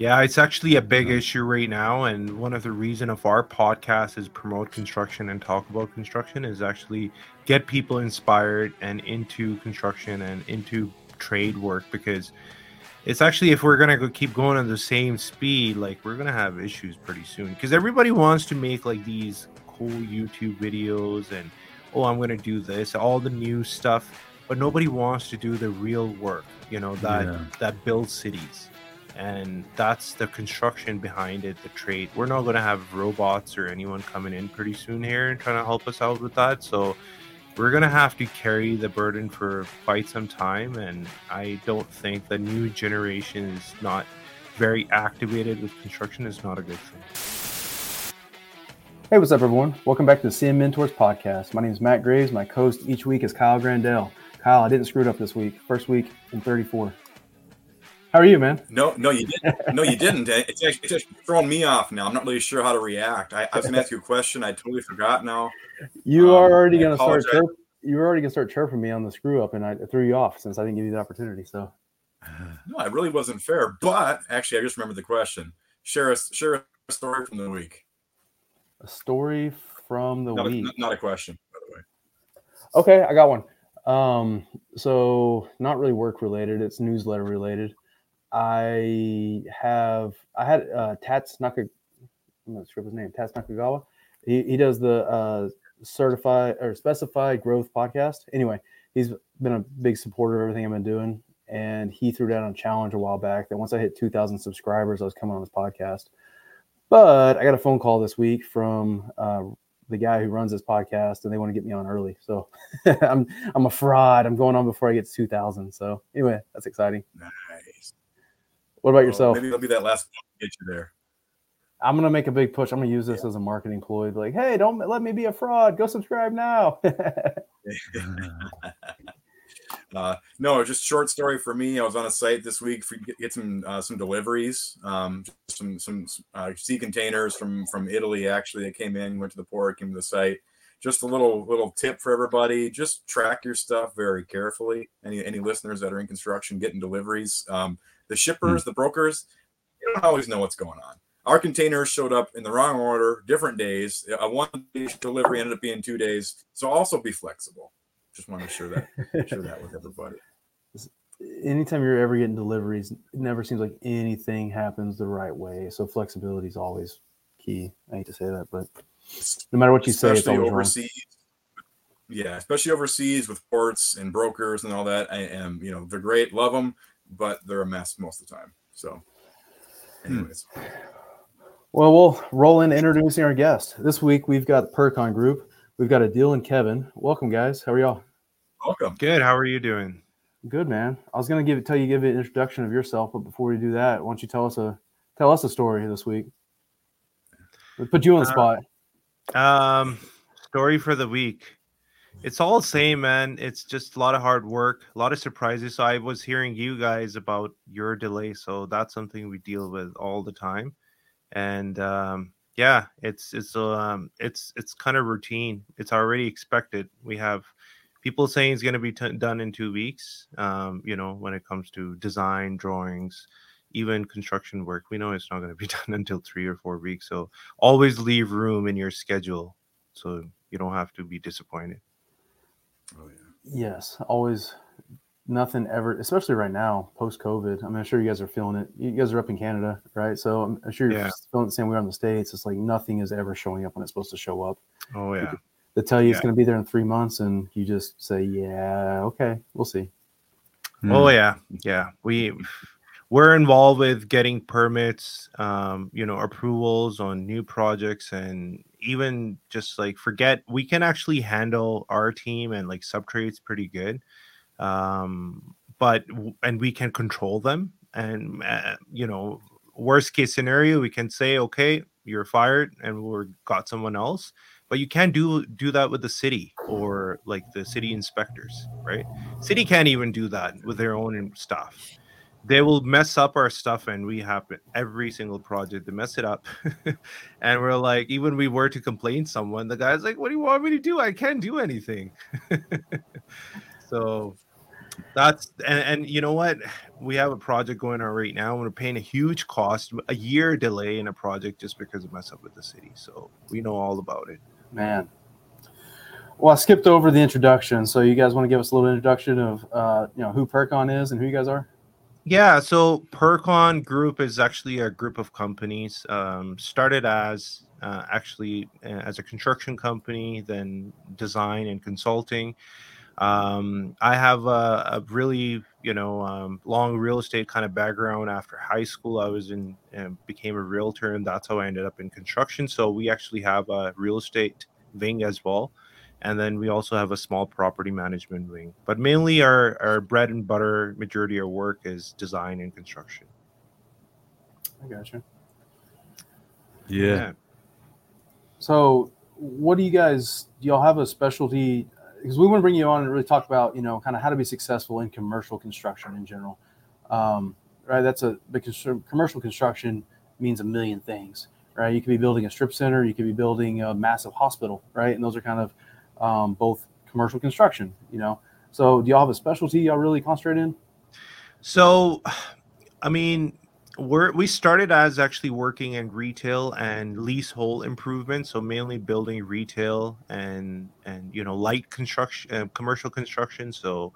Yeah, it's actually a big issue right now, and one of the reason of our podcast is promote construction and talk about construction is actually get people inspired and into construction and into trade work because it's actually if we're gonna go keep going at the same speed, like we're gonna have issues pretty soon. Because everybody wants to make like these cool YouTube videos and oh I'm gonna do this, all the new stuff, but nobody wants to do the real work, you know that Yeah. that builds cities and that's the construction behind it the trade we're not going to have robots or anyone coming in pretty soon here and trying to help us out with that so we're going to have to carry the burden for quite some time and i don't think the new generation is not very activated with construction is not a good thing Hey, what's up, everyone? Welcome back to the CM Mentors podcast. My name is Matt Graves. My host each week is Kyle Grandell. Kyle, I didn't screw it up this week. First week in 34. How are you, man? No, no, you didn't. No, you didn't. It's actually, it's actually throwing me off now. I'm not really sure how to react. I, I was going to ask you a question. I totally forgot now. You Um, are already going to start. Chirp, you were already going to start chirping me on the screw up, and I threw you off since I didn't give you the opportunity. So, No, it really wasn't fair. But actually, I just remembered the question. Share a, share a story from the week. a story from the Not a, week. not a question, by the way. Okay, I got one. Um, so not really work related. It's newsletter related. I have I had uh, Tats Naka. I'm not sure his name. Tats Nakagawa. He he does the uh, certified or specified growth podcast. Anyway, he's been a big supporter of everything I've been doing, and he threw down a challenge a while back that once I hit 2,000 subscribers, I was coming on his podcast. But I got a phone call this week from uh, the guy who runs this podcast, and they want to get me on early. So I'm I'm a fraud. I'm going on before I get to 2,000. So anyway, that's exciting. What about Well, yourself? maybe that'll be that last one to get you there. I'm gonna make a big push. I'm gonna use this as a marketing ploy. Like, hey, don't let me be a fraud. Go subscribe now. Uh, no, just short story for me. I was on a site this week for get, get some uh, some deliveries, um, some some uh, sea containers from from Italy. Actually, that came in, went to the port, came to the site. Just a little little tip for everybody: just track your stuff very carefully. Any any listeners that are in construction getting deliveries, um, the hmm. shippers, the brokers, they don't always know what's going on. Our containers showed up in the wrong order, different days. A one day delivery ended up being two days. So also be flexible. Just want to share that share that with everybody. Anytime you're ever getting deliveries, it never seems like anything happens the right way. So flexibility is always key. I hate to say that, but no matter what you say, it's especially always wrong. Yeah, especially overseas with ports and brokers and all that. I am, you know, they're great, love them, but they're a mess most of the time. So, anyways, Well, we'll roll in introducing our guest. This week we've got the Pircon Group. We've got Adeel and Kevin. Welcome, guys. How are y'all? welcome. good how are you doing Good, man. I was gonna give it tell you give it an introduction of yourself, but before we do that, why don't you tell us a tell us a story this week? We'll put you on the Uh, spot. Um, story for the week. It's all the same, man. It's just a lot of hard work, a lot of surprises. So I was hearing you guys about your delay, so that's something we deal with all the time. And um, yeah, it's it's um it's it's kind of routine. It's already expected. We have people saying it's going to be t- done in two weeks. Um, you know, when it comes to design, drawings, even construction work, we know it's not going to be done until three or four weeks. So always leave room in your schedule so you don't have to be disappointed. Oh, yeah. Yes, always nothing ever, especially right now, post COVID. I mean, I'm sure you guys are feeling it. You guys are up in Canada, right? So I'm I'm sure you're Yeah. feeling the same way on the States. It's like nothing is ever showing up when it's supposed to show up. Oh yeah. They tell you it's going to be there in three months, and you just say, "Yeah, okay, we'll see." Oh yeah. Yeah. We we're involved with getting permits, um, you know, approvals on new projects and even just like forget we can actually handle our team and like sub trades pretty good. Um, but and we can control them and uh, you know, worst case scenario we can say okay, you're fired and we're got someone else. But you can't do do that with the city or like the city inspectors, right? City can't even do that with their own stuff. They will mess up our stuff, and we happen every single project to mess it up. and we're like, even we were to complain someone, the guy's like, "What do you want me to do? I can't do anything." so, That's and, and you know what? We have a project going on right now, and we're paying a huge cost, a year delay in a project just because of mess up with the city. So we know all about it. Man. Well, I skipped over the introduction. So you guys want to give us a little introduction of uh, you know who Pircon is and who you guys are? Yeah, so Pircon Group is actually a group of companies. Um, started as uh, actually uh, as a construction company, then design and consulting. Um, I have a, a, really, you know, um, long real estate kind of background. After high school, I was in and became a realtor, and that's how I ended up in construction. So we actually have a real estate wing as well, and then we also have a small property management wing. But mainly, our our bread and butter majority of work is design and construction. I gotcha. Yeah. yeah. So, what do you guys? Do y'all have a specialty? because we want to bring you on and really talk about you know kind of how to be successful in commercial construction in general um, right that's a because commercial construction means a million things right you could be building a strip center you could be building a massive hospital right and those are kind of um, both commercial construction you know? So do y'all have a specialty y'all really concentrate in? So i mean we're we started as actually working in retail and leasehold improvement so mainly building retail and and you know light construction uh, commercial construction. So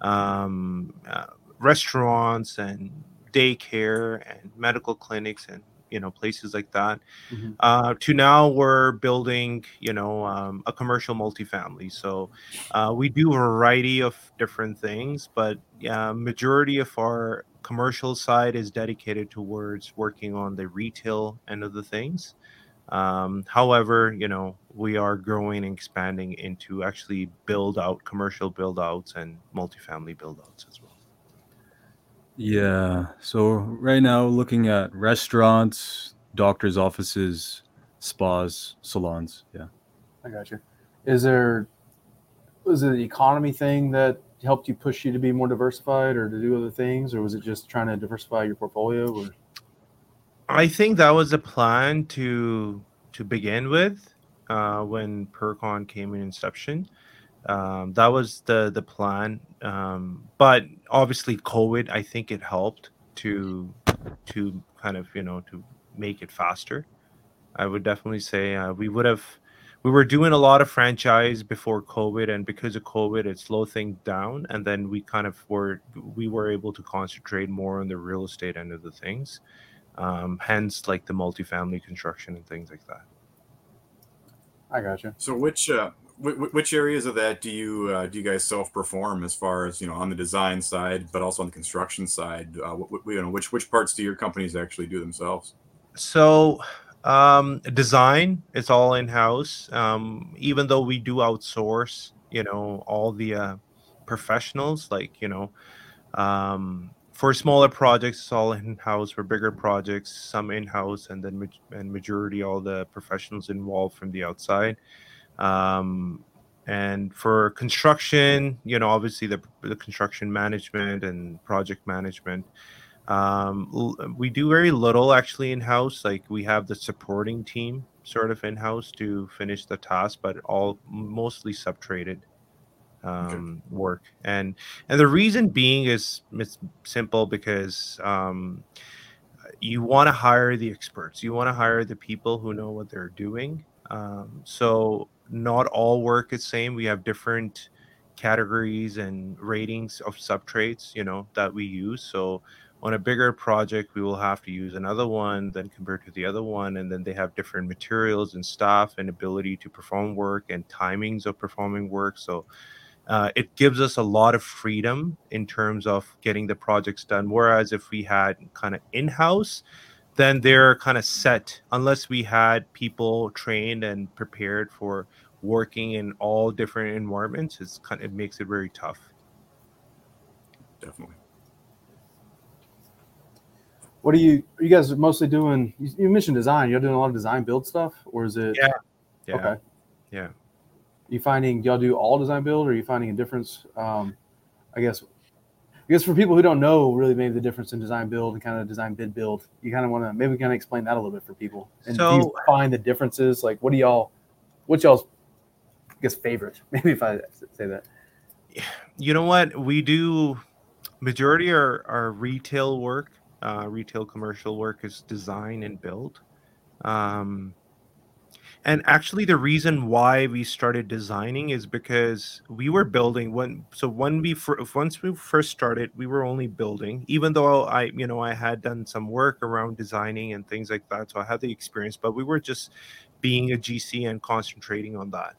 um, uh, restaurants and daycare and medical clinics and you know places like that mm-hmm. uh, to now we're building you know um, a commercial multifamily so uh, we do a variety of different things but uh, majority of our commercial side is dedicated towards working on the retail end of the things. Um, however, you know, we are growing and expanding into actually build out commercial build outs and multifamily build outs as well. Yeah. So right now looking at restaurants, doctors' offices, spas, salons. Yeah. I got you. Is there is it the economy thing that helped you push you to be more diversified or to do other things, or was it just trying to diversify your portfolio? Or? I think that was a plan to to begin with uh, when Pircon came in inception. Um, that was the the plan, um, but obviously COVID. I think it helped to to kind of you know to make it faster. I would definitely say uh, we would have we were doing a lot of franchise before COVID, and because of COVID, it slowed things down. And then we kind of were we were able to concentrate more on the real estate end of the things, um, hence like the multifamily construction and things like that. I gotcha. So which uh, which areas of that do you uh, do you guys self perform as far as you know on the design side, but also on the construction side? Uh, you know, which which parts do your companies actually do themselves? So um, design it's all in house. Um, even though we do outsource, you know, all the uh, professionals, like you know, um, for smaller projects, it's all in house. For bigger projects, some in house, and then ma- and majority all the professionals involved from the outside. Um, and for construction, you know, obviously the the construction management and project management um, we do very little actually in house. Like we have the supporting team sort of in house to finish the task, but all mostly subtraded um, okay. work. And and the reason being is it's simple because um, you want to hire the experts. You want to hire the people who know what they're doing. Um, so not all work is same. We have different categories and ratings of subtrades, you know, that we use. So on a bigger project we will have to use another one then compared to the other one and then they have different materials and staff and ability to perform work and timings of performing work so uh, it gives us a lot of freedom in terms of getting the projects done whereas if we had kind of in-house then they're kind of set unless we had people trained and prepared for working in all different environments it's kind of, it makes it very tough definitely what are you? Are you guys mostly doing? You, you mentioned design. You're doing a lot of design build stuff, or is it? Yeah. yeah. Okay. Yeah. You finding y'all do all design build, or are you finding a difference? Um, I guess. Guess for people who don't know really maybe the difference in design build and kind of design bid build, you kind of want to maybe kind of explain that a little bit for people. And so, do you find the differences? Like, what do y'all, what's y'all's, I guess, favorite? Maybe if I say that. you know what? We do majority our our retail work, uh, retail commercial work is design and build. Um, and actually, the reason why we started designing is because we were building when. So when we once we first started, we were only building. Even though I, you know, I had done some work around designing and things like that, so I had the experience. But we were just being a GC and concentrating on that.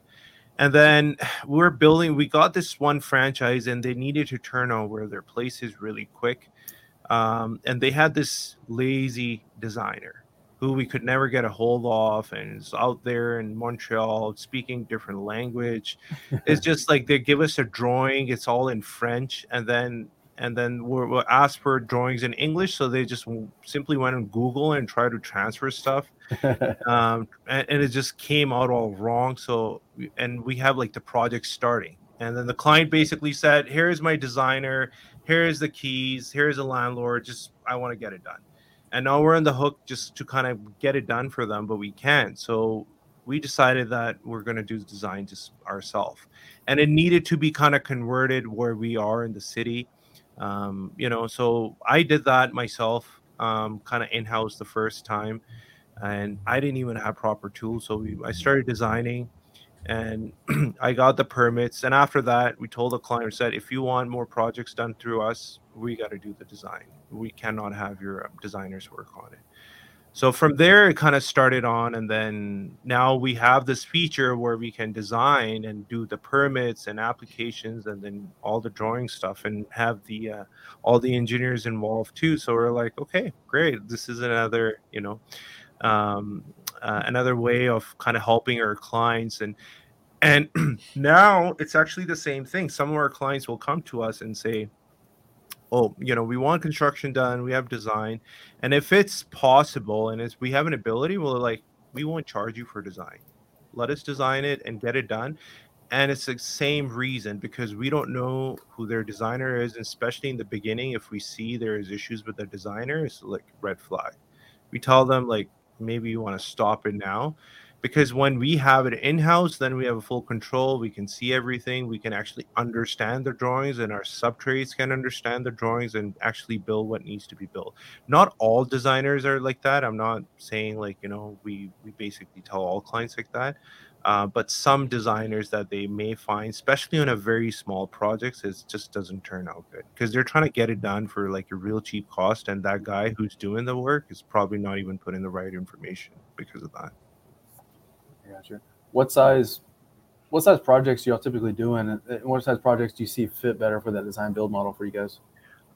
And then we were building. We got this one franchise, and they needed to turn over their places really quick. Um, and they had this lazy designer who we could never get a hold of and is out there in Montreal speaking different language. it's just like they give us a drawing, it's all in French, and then and then we're, we're asked for drawings in English, so they just simply went on Google and tried to transfer stuff, um, and, and it just came out all wrong. So and we have like the project starting, and then the client basically said, "Here's my designer, here's the keys, here's the landlord. Just I want to get it done." And now we're on the hook just to kind of get it done for them but we can't. So we decided that we're going to do design just ourselves and it needed to be kind of converted where we are in the city. Um, you know so i did that myself um, kind of in-house the first time and i didn't even have proper tools so we, i started designing and I got the permits. And after that, we told the client said, if you want more projects done through us, we got to do the design. We cannot have your um, designers work on it. So from there, it kind of started on, and then now we have this feature where we can design and do the permits and applications, and then all the drawing stuff, and have the uh, all the engineers involved too. So we're like, okay, great, this is another, you know, um, uh, another way of kind of helping our clients and and now it's actually the same thing. Some of our clients will come to us and say oh you know we want construction done we have design and if it's possible and if we have an ability we'll like we won't charge you for design. Let us design it and get it done and it's the same reason because we don't know who their designer is especially in the beginning if we see there is issues with the designer it's like red flag. We tell them like maybe you want to stop it now because mm-hmm. when we have it in house, then we have a full control. We can see everything. We can actually understand the drawings, and our sub trades can understand the drawings and actually build what needs to be built. Not all designers are like that. I'm not saying like you know we we basically tell all clients like that, uh, but some designers that they may find, especially on a very small projects, it just doesn't turn out good because they're trying to get it done for like a real cheap cost, and that guy who's doing the work is probably not even putting the right information because of that. Gotcha. What size, what size projects do y'all typically doing, and what size projects do you see fit better for that design build model for you guys?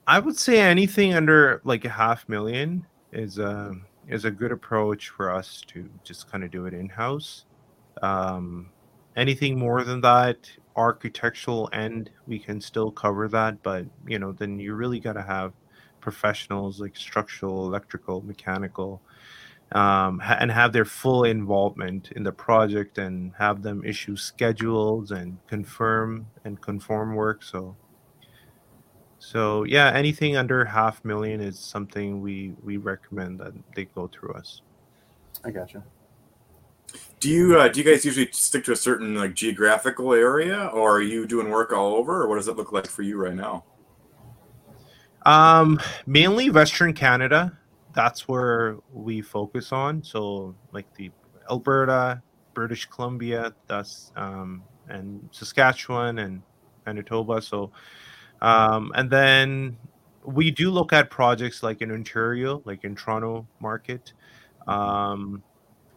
I would say anything under like a half million is a um, is a good approach for us to just kind of do it in house. Um, anything more than that, architectural end, we can still cover that, but you know, then you really got to have professionals like structural, electrical, mechanical, um, and have their full involvement in the project and have them issue schedules and confirm and conform work. So, so yeah, anything under half million is something we we recommend that they go through us. I gotcha. Do you uh, do you guys usually stick to a certain like geographical area, or are you doing work all over, or what does it look like for you right now? Um, mainly Western Canada. That's where we focus on. So like the Alberta, British Columbia, that's um, and Saskatchewan and Manitoba. So, um, and then we do look at projects like in Ontario, like in Toronto market. Um,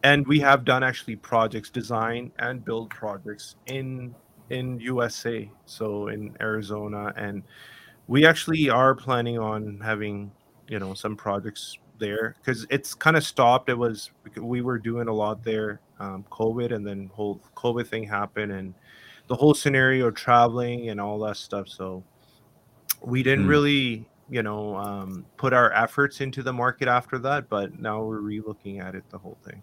and we have done actually projects design and build projects in in USA so in Arizona. And we actually are planning on having you know some projects there because it's kind of stopped. It was we were doing a lot there um, covid and then whole covid thing happened and the whole scenario traveling and all that stuff. So we didn't mm. really you know um, put our efforts into the market after that but now we're relooking at it the whole thing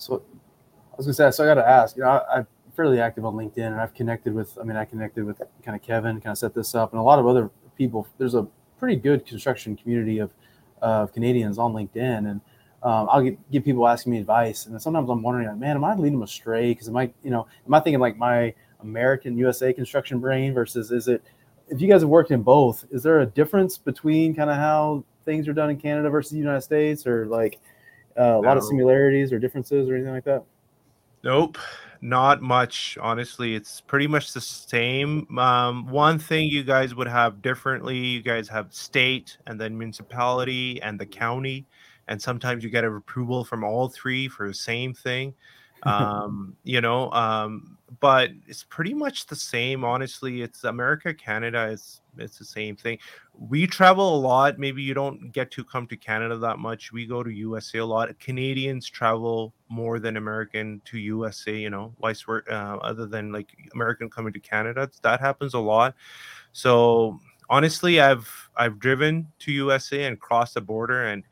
so I was gonna say, so I got to ask. You know, I, am fairly active on LinkedIn, and I've connected with. I mean, I connected with kind of Kevin, kind of set this up, and a lot of other people. There's a pretty good construction community of of Canadians on LinkedIn, and um, I'll get, get people asking me advice, and sometimes I'm wondering, like, man, am I leading them astray? Because am I, you know, am I thinking like my American USA construction brain versus is it? If you guys have worked in both, is there a difference between kind of how things are done in Canada versus the United States, or like uh, a lot of similarities or differences or anything like that? Nope, not much. Honestly, it's pretty much the same. Um, one thing you guys would have differently, you guys have state and then municipality and the county, and sometimes you get a approval from all three for the same thing. Um, you know, um, but it's pretty much the same. Honestly, it's America, Canada. It's it's the same thing. We travel a lot. Maybe you don't get to come to Canada that much. We go to USA a lot. Canadians travel more than American to USA. You know, vice versa. Uh, other than like American coming to Canada, that happens a lot. So honestly, I've I've driven to USA and crossed the border and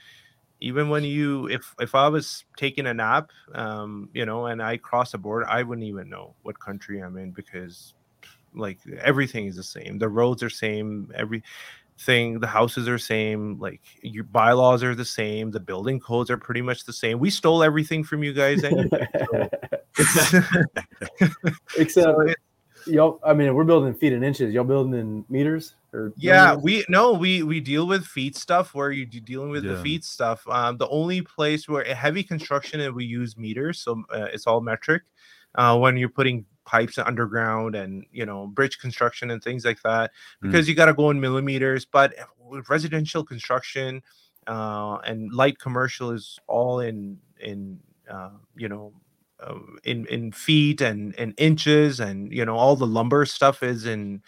even when you if if i was taking a nap um you know and i cross the border i wouldn't even know what country i'm in because like everything is the same. The roads are same everything the houses are same like your bylaws are the same the building codes are pretty much the same. We stole everything from you guys anyway so Except so it- y'all, I mean, we're building feet and inches. Y'all building in meters or yeah millimeters? we no we we deal with feet stuff where you do dealing with the feet stuff um the only place where heavy construction and we use meters so uh, it's all metric uh when you're putting pipes underground and you know bridge construction and things like that because you got to go in millimeters but with residential construction uh and light commercial is all in in uh, you know uh, in in feet and and inches and you know all the lumber stuff is in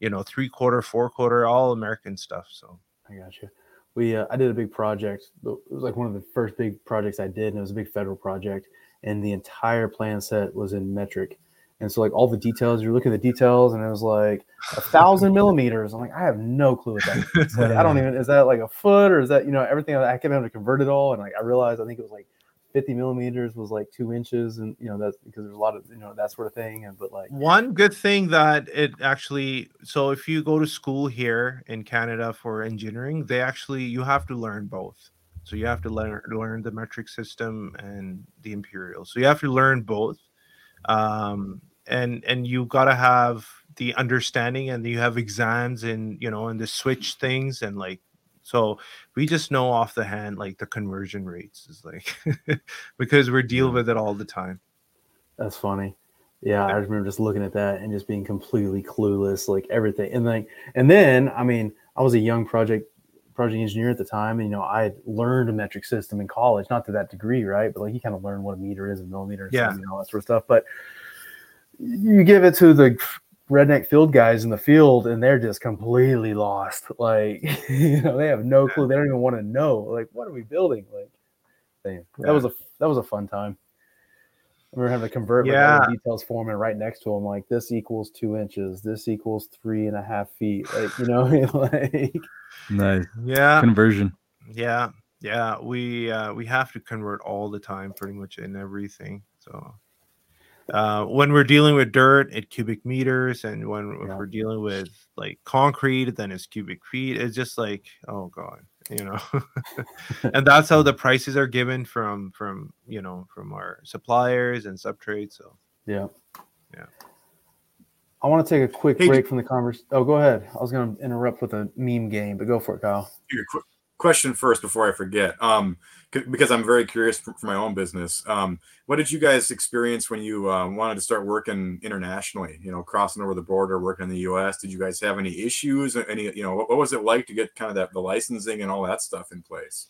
you know three quarter four quarter all american stuff so I got you. We uh, I did a big project. It was like one of the first big projects I did, and it was a big federal project. And the entire plan set was in metric. And so like all the details, you're looking at the details, and it was like a thousand millimeters. I'm like, I have no clue what that is. Like, I don't even is that like a foot or is that you know everything? I kept having to convert it all, and like I realized I think it was like 50 millimeters was like two inches, and you know that's because there's a lot of you know that sort of thing. And but like one good thing that it actually so if you go to school here in canada for engineering they actually you have to learn both so you have to learn learn the metric system and the imperial so you have to learn both um and and you got to have the understanding and you have exams and you know and the switch things and like so we just know off the hand like the conversion rates is like because we're deal with it all the time That's funny. Yeah, I remember just looking at that and just being completely clueless, like everything. And like, and then I mean, I was a young project project engineer at the time, and you know, I had learned a metric system in college, not to that degree, right? But like, you kind of learn what a meter is, a millimeter, Yeah. know, all that sort of stuff. But you give it to the redneck field guys in the field, and they're just completely lost. Like, you know, they have no clue. They don't even want to know. Like, what are we building? Like, damn, Yeah. that was a that was a fun time. We were having to convert like, Yeah. the details form and right next to them, like this equals two inches, this equals three and a half feet. Like, you know, like Nice yeah conversion. Yeah, yeah, we uh, we have to convert all the time, pretty much in everything. So uh, when we're dealing with dirt, it cubic meters, and when if Yeah. we're dealing with like concrete, then it's cubic feet. It's just like, oh god, you know. and that's how the prices are given from from you know from our suppliers and subtrades. So yeah. Yeah. I want to take a quick Hey, break from the conversation. Oh, go ahead. I was going to interrupt with a meme game, but go for it, Kyle. Your qu- question first before I forget. Um, c- because I'm very curious for, for my own business. Um, what did you guys experience when you uh, wanted to start working internationally? You know, crossing over the border, working in the U.S. Did you guys have any issues? Any, you know, what, what was it like to get kind of that the licensing and all that stuff in place?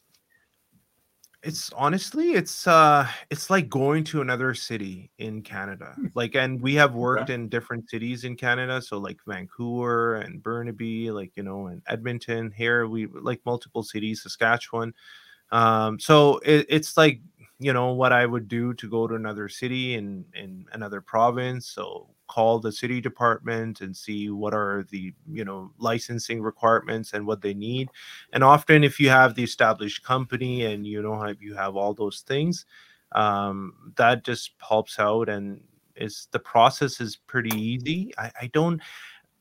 It's honestly it's uh it's like going to another city in canada. Like and we have worked in different cities in canada so like vancouver and burnaby like you know and edmonton here we like multiple cities saskatchewan. Um so it, it's like you know what i would do to go to another city in in another province so call the city department and see what are the you know licensing requirements and what they need. And often if you have the established company and you know you have all those things um, that just helps out and is the process is pretty easy. I, I don't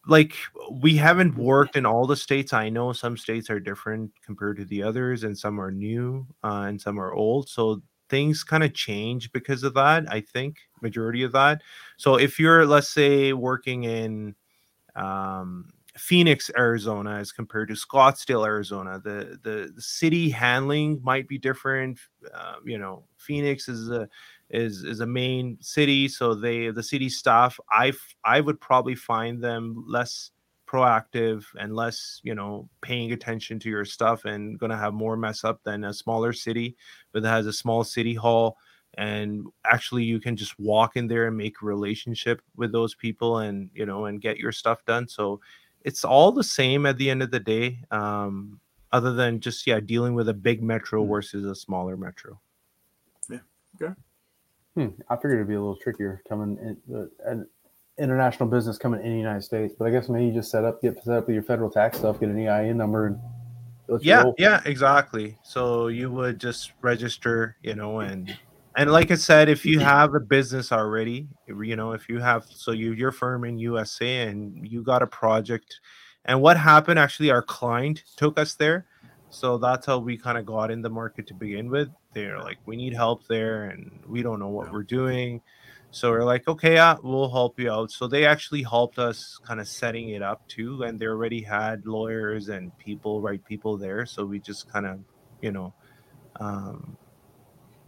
like we haven't worked in all the states. I know some states are different compared to the others and some are new uh, and some are old. So things kind of change because of that. I think majority of that. So if you're, let's say, working in um, Phoenix, Arizona, as compared to Scottsdale, Arizona, the the, the city handling might be different. Uh, you know, Phoenix is a is is a main city, so they the city staff. I I would probably find them less proactive and less you know paying attention to your stuff and going to have more mess up than a smaller city that has a small city hall and actually you can just walk in there and make a relationship with those people and you know and get your stuff done so it's all the same at the end of the day um other than just yeah dealing with a big metro Hmm. versus a smaller metro Yeah. Okay. Hmm, I figured it'd be a little trickier coming in uh, an international business coming in the United States, but I guess maybe you just set up, get set up with your federal tax stuff, get an EIN number, and yeah roll. yeah exactly so you would just register you know and and like i said if you have a business already you know if you have so you your firm in usa and you got a project and what happened actually our client took us there so that's how we kind of got in the market to begin with they're like we need help there and we don't know what Yeah. we're doing so we're like okay yeah we'll help you out. So they actually helped us kind of setting it up too and they already had lawyers and people right people there. So we just kind of you know um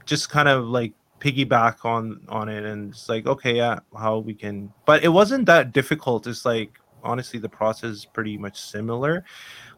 just kind of like piggyback on on it and it's like okay yeah how we can but it wasn't that difficult. It's like honestly the process is pretty much similar.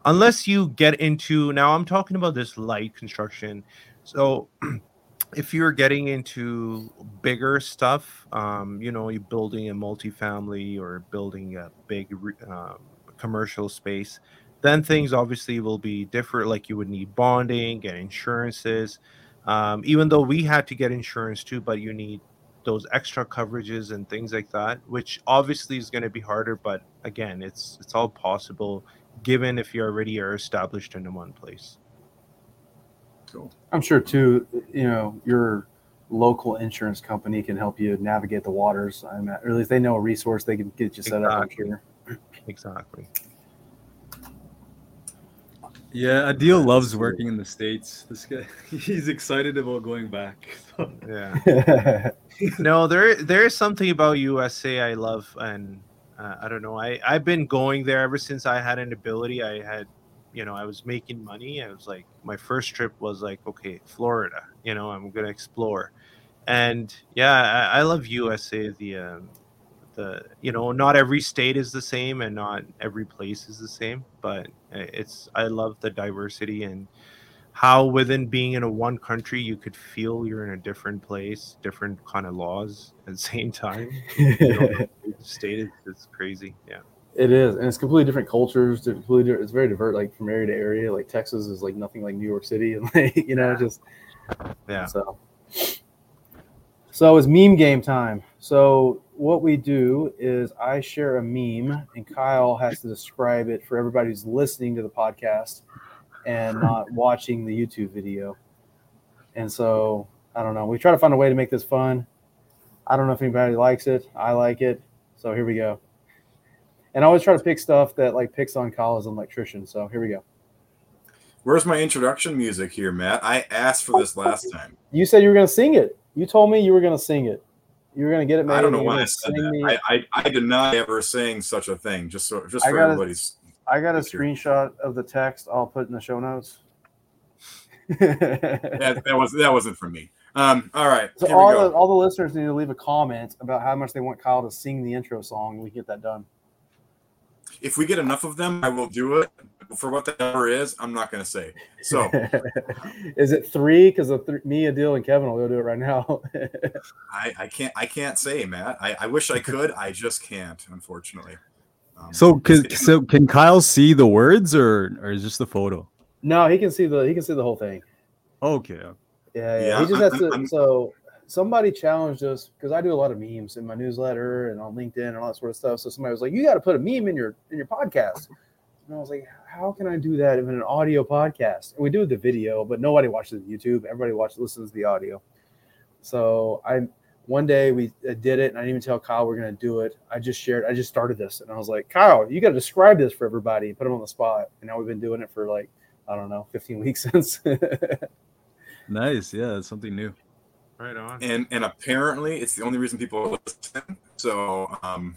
Unless you get into now i'm talking about this light construction. So if you're getting into bigger stuff um you know you're building a multifamily or building a big um, commercial space then things obviously will be different like you would need bonding and insurances um, even though we had to get insurance too but you need those extra coverages and things like that which obviously is going to be harder but again it's it's all possible given if you already are established in one place Cool. I'm sure too. You know, your local insurance company can help you navigate the waters. I'm at, or at least they know a resource they can get you set up. I'm Exactly. sure. exactly Yeah, Adeel loves working in the states. This guy, he's excited about going back. So, yeah no there there is something about usa i love and uh, i don't know i i've been going there ever since i had an ability i had you know i was making money i was like my first trip was like okay florida you know i'm gonna explore. And yeah i, I love usa the um the you know not every state is the same and not every place is the same but uh, it's i love the diversity and how within being in a one country you could feel you're in a different place different kind of laws at the same time. You know, state is it's crazy yeah It is, and it's completely different cultures. Completely, different, it's very diverse, like from area to area. Like Texas is like nothing like New York City, and like you know, just yeah So, so it's meme game time. So what we do is I share a meme, and Kyle has to describe it for everybody who's listening to the podcast and not watching the YouTube video. And so I don't know. We try to find a way to make this fun. I don't know if anybody likes it. I like it. So here we go. And I always try to pick stuff that like picks on Kyle as an electrician. So here we go. Where's my introduction music here, Matt? I asked for this last time. You said you were going to sing it. You told me you were going to sing it. You were going to get it made. I don't know why I said that. me- I, I, I deny ever saying such a thing. Just so, just I for gotta- everybody's. I got a screenshot of the text. I'll put in the show notes. That, that was that wasn't for me. Um. All right. so here we all go. the all the listeners need to leave a comment about how much they want Kyle to sing the intro song, and we can get that done. If we get enough of them, I will do it. For what the number is, I'm not going to say. So is it three? Because th- me, Adeel, and Kevin will go do it right now. I, I can't I can't say, Matt. I, I wish I could. I just can't, unfortunately. Um, so, can, so can Kyle see the words or or is just the photo? no, he can see the he can see the whole thing. Okay. Yeah, yeah. Yeah, he just I'm- has to. I'm- so somebody challenged us because I do a lot of memes in my newsletter and on LinkedIn and all that sort of stuff. So somebody was like, "You got to put a meme in your in your podcast." And I was like, "How can I do that in an audio podcast?" And we do the video, but nobody watches YouTube. Everybody watches listens to the audio. So I one day we did it, and I didn't even tell Kyle we're going to do it. I just shared. I just started this, and I was like, "Kyle, you got to describe this for everybody." Put him on the spot, and now we've been doing it for like I don't know, 15 weeks since. Nice. Yeah, it's something new. Right on. and and apparently it's the only reason people listen. So, um,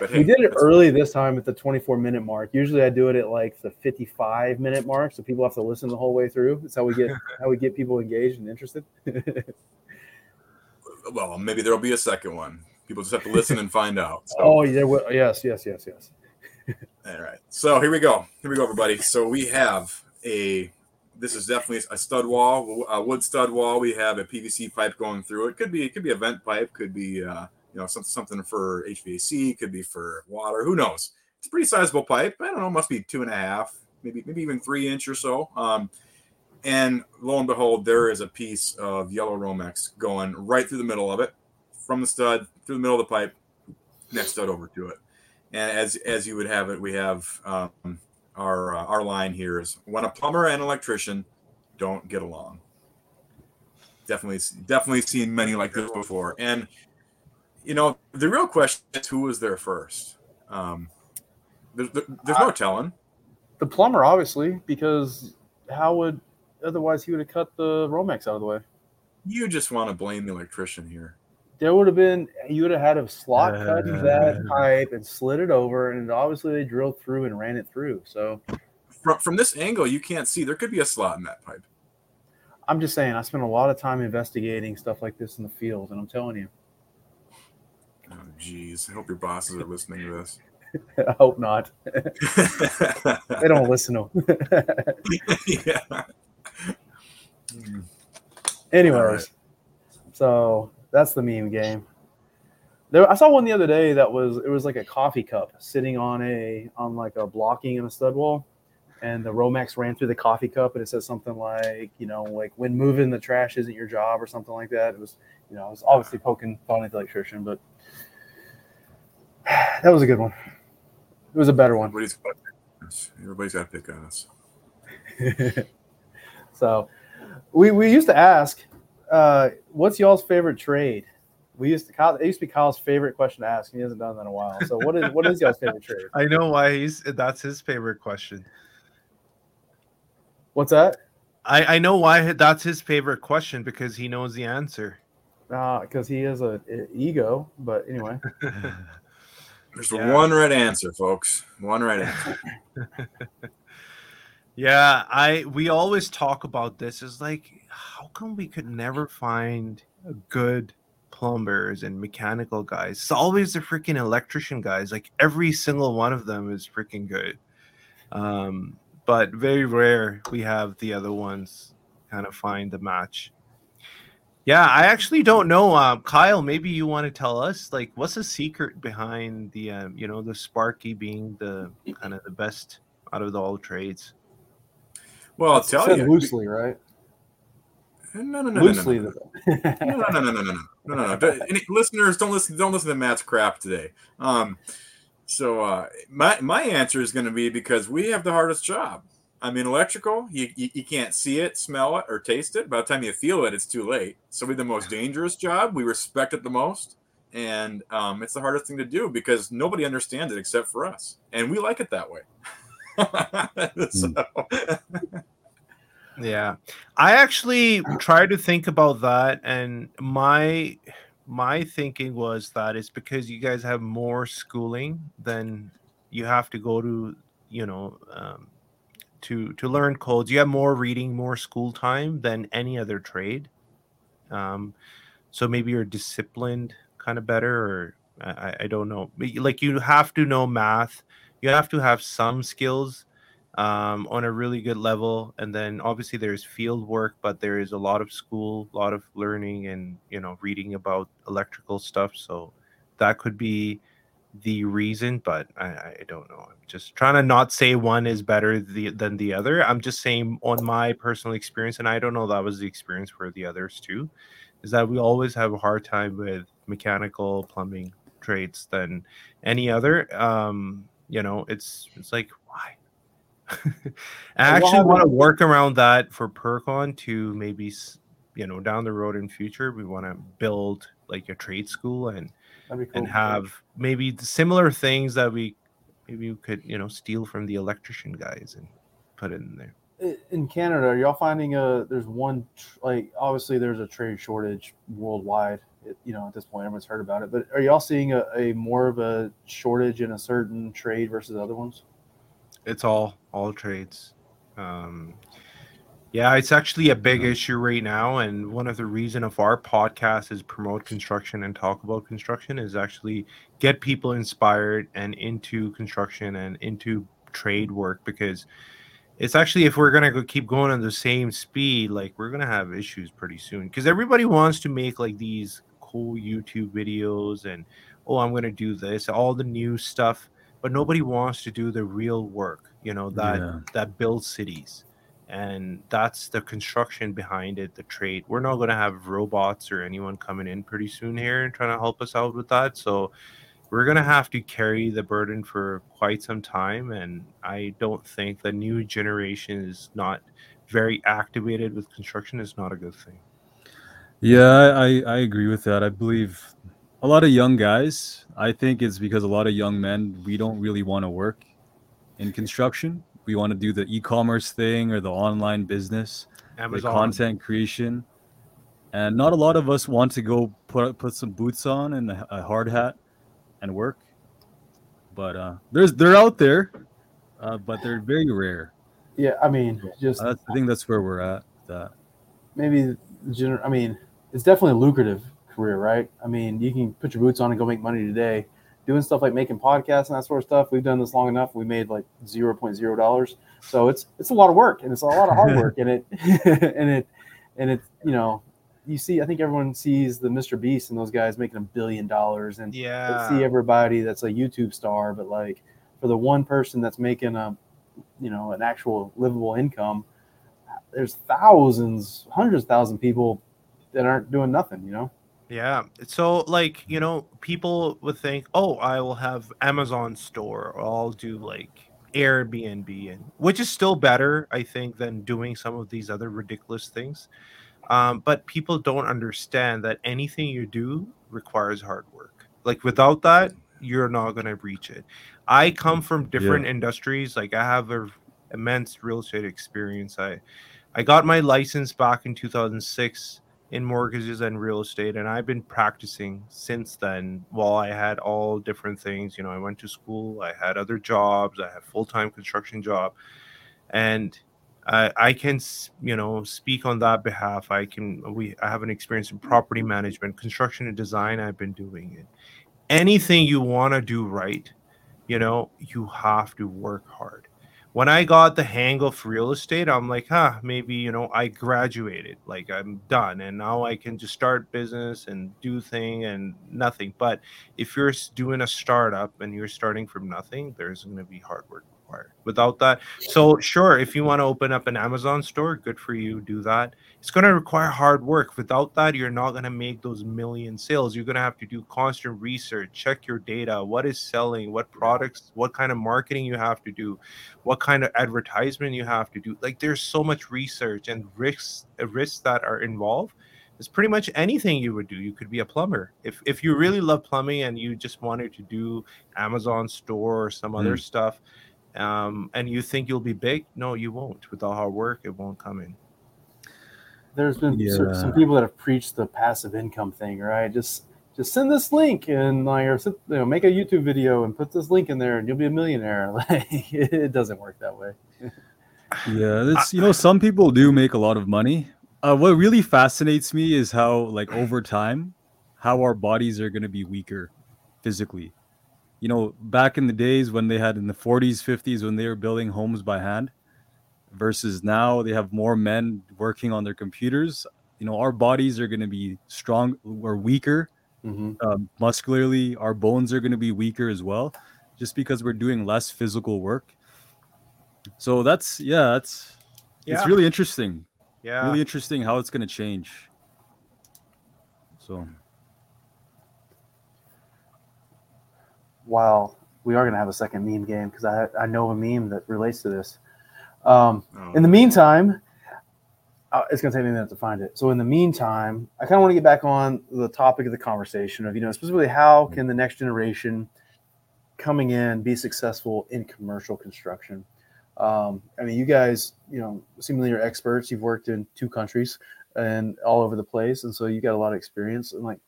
but hey, we did it that's- early this time at the 24 minute mark. Usually I do it at like the 55 minute mark, so people have to listen the whole way through. That's how we get how we get people engaged and interested. Well, maybe there'll be a second one. People just have to listen and find out. So, oh, yeah, well, yes, yes, yes, yes. all right. So here we go. Here we go, everybody. So we have a. This is definitely a stud wall, a wood stud wall. We have a PVC pipe going through it. Could be, it could be a vent pipe. Could be, uh, you know, something something for HVAC. Could be for water. Who knows? It's a pretty sizable pipe. I don't know. Must be two and a half, maybe maybe even three inch or so. Um, and lo and behold, there is a piece of yellow Romex going right through the middle of it, from the stud through the middle of the pipe, next stud over to it. And as as you would have it, we have um, our uh, our line here is when a plumber and electrician don't get along. Definitely, definitely seen many like this before. And you know, the real question is who was there first. Um, there's, there's no telling. The plumber, obviously, because how would otherwise he would have cut the Romex out of the way? You just want to blame the electrician here. There would have been you would have had a slot cut in that Uh. pipe and slid it over, and obviously they drilled through and ran it through. So From from this angle, you can't see. There could be a slot in that pipe. I'm just saying, I spent a lot of time investigating stuff like this in the field, and I'm telling you, Oh, jeez. I hope your bosses are listening to this. I hope not. They don't listen to 'em. yeah. Anyways, All right. so that's the meme game. There, I saw one the other day that was it was like a coffee cup sitting on a on like a blocking in a stud wall, and the Romex ran through the coffee cup, and it says something like you know like when moving the trash isn't your job or something like that. It was you know I was obviously poking fun at the electrician, but that was a good one. It was a better one. Everybody's got to pick on us. Everybody's got to pick on us. so we we used to ask, uh, what's y'all's favorite trade? We used to Kyle, it used to be Kyle's favorite question to ask, and he hasn't done that in a while. So what is what is y'all's favorite trade? I know why he's that's his favorite question. What's that? I I know why that's his favorite question because he knows the answer. because he has a, a ego. But anyway, There's Yeah. one right answer, folks. One right answer. Yeah, I we always talk about this. Is like, how come we could never find good plumbers and mechanical guys? It's always the freaking electrician guys. Like every single one of them is freaking good. Um, but very rare we have the other ones kind of find the match. Yeah, I actually don't know. Um, Kyle, maybe you want to tell us like what's the secret behind the um, you know the Sparky being the kind of the best out of the all trades. Well, I'll tell you. loosely, right? No, no, no, no, loosely. no, no, no, no, no, no, no, no, no, no, no, no. Any listeners, don't listen. Don't listen to Matt's crap today. Um, so uh, my my answer is going to be because we have the hardest job. I mean, electrical, you, you you can't see it, smell it, or taste it. By the time you feel it, it's too late. So we have the most dangerous job. We respect it the most, and um, it's the hardest thing to do because nobody understands it except for us, and we like it that way. so, Yeah. I actually tried to think about that and my my thinking was that it's because you guys have more schooling than you have to go to, you know, um, to to learn codes. You have more reading, more school time than any other trade. Um, so maybe you're disciplined kind of better, or I, I- I don't know. Like you have to know math. You have to have some skills um, on a really good level. And then obviously there's field work, but there is a lot of school, a lot of learning and, you know, reading about electrical stuff. So that could be the reason, but I, I don't know. I'm just trying to not say one is better the, than the other. I'm just saying on my personal experience, and I don't know that was the experience for the others too, is that we always have a hard time with mechanical plumbing trades than any other. Um, you know, it's it's like why? I actually want to work around that for Pircon to maybe you know down the road in future we want to build like a trade school and cool. and have maybe similar things that we maybe we could you know steal from the electrician guys and put it in there. in Canada, are y'all finding a there's one like obviously there's a trade shortage worldwide. It, you know, at this point, everyone's heard about it. But are y'all seeing a, a more of a shortage in a certain trade versus other ones? it's all all trades. Um yeah it's actually a big Yeah. issue right now and one of the reason of our podcast is promote construction and talk about construction is actually get people inspired and into construction and into trade work because it's actually if we're gonna go keep going on the same speed like we're gonna have issues pretty soon. Because everybody wants to make like these cool youtube videos and oh i'm gonna do this all the new stuff but nobody wants to do the real work you know that Yeah. that builds cities. And that's the construction behind it the trade we're not going to have robots or anyone coming in pretty soon here and trying to help us out with that. So we're going to have to carry the burden for quite some time and i don't think the new generation is not very activated with construction is not a good thing. Yeah, I I agree with that. I believe a lot of young guys, I think it's because a lot of young men, we don't really want to work in construction. We want to do the e-commerce thing or the online business, the content creation. And not a lot of us want to go put put some boots on and a, a hard hat and work. But uh there's they're out there, uh, but they're very rare. Yeah, I mean, just That's, I think that's where we're at. with That maybe general. I mean, it's definitely a lucrative career, right? I mean, you can put your boots on and go make money today. Doing stuff like making podcasts and that sort of stuff. We've done this long enough. We made like zero point zero dollars. So it's it's a lot of work and it's a lot of hard work and it and it and it you know you see I think everyone sees the Mr. Beast and those guys making a billion dollars and yeah see everybody that's a YouTube star, but like for the one person that's making a you know an actual livable income, there's thousands, hundreds of thousand people that aren't doing nothing, you know? Yeah. So like, you know, people would think, "Oh, I will have Amazon store or I'll do like Airbnb and which is still better, I think, than doing some of these other ridiculous things. Um, but people don't understand that anything you do requires hard work. Like without that, you're not going to reach it. I come from different industries. Like I have a immense real estate experience. I I got my license back in 2006 in mortgages and real estate and i've been practicing since then while i had all different things you know i went to school i had other jobs i had full-time construction job and I, I can you know speak on that behalf. I can we i have an experience in property management construction and design i've been doing it. Anything you want to do right you know you have to work hard when I got the hang of real estate, I'm like, huh, maybe, you know, I graduated, like I'm done. And now I can just start business and do thing and nothing. But if you're doing a startup and you're starting from nothing, there's going to be hard work required. Without that, so sure, if you want to open up an Amazon store, good for you, do that. It's going to require hard work. Without that, you're not going to make those million sales. You're going to have to do constant research, check your data, what is selling, what products, what kind of marketing you have to do what kind of advertisement you have to do. Like there's so much research and risks risks that are involved. It's pretty much anything you would do. You could be a plumber. If if you really love plumbing and you just wanted to do Amazon store or some other hmm. stuff, um, and you think you'll be big, no, you won't. Without hard work, it won't come in. There's been cer- some people that have preached the passive income thing, right? Just just send this link and like or sit- you know, make a YouTube video and put this link in there and you'll be a millionaire. Like it doesn't work that way. Yeah, it's you know some people do make a lot of money. Uh, what really fascinates me is how like over time, how our bodies are going to be weaker physically. You know, back in the days when they had in the 40s, 50s when they were building homes by hand, versus now they have more men working on their computers. You know, our bodies are going to be strong or weaker hmm um, muscularly. Our bones are going to be weaker as well, just because we're doing less physical work. So that's yeah, that's yeah. it's really interesting. yeah. Really interesting how it's going to change. So Wow, we are gonna have a second meme game because I I know a meme that relates to this. Um, Oh, in the meantime, uh, it's going to take me a minute to find it. So in the meantime, I kind of want to get back on the topic of the conversation of you know specifically how can the next generation coming in be successful in commercial construction. Um, I mean, you guys, you know, seemingly you're experts. You've worked in two countries and all over the place, and so you got a lot of experience. And like,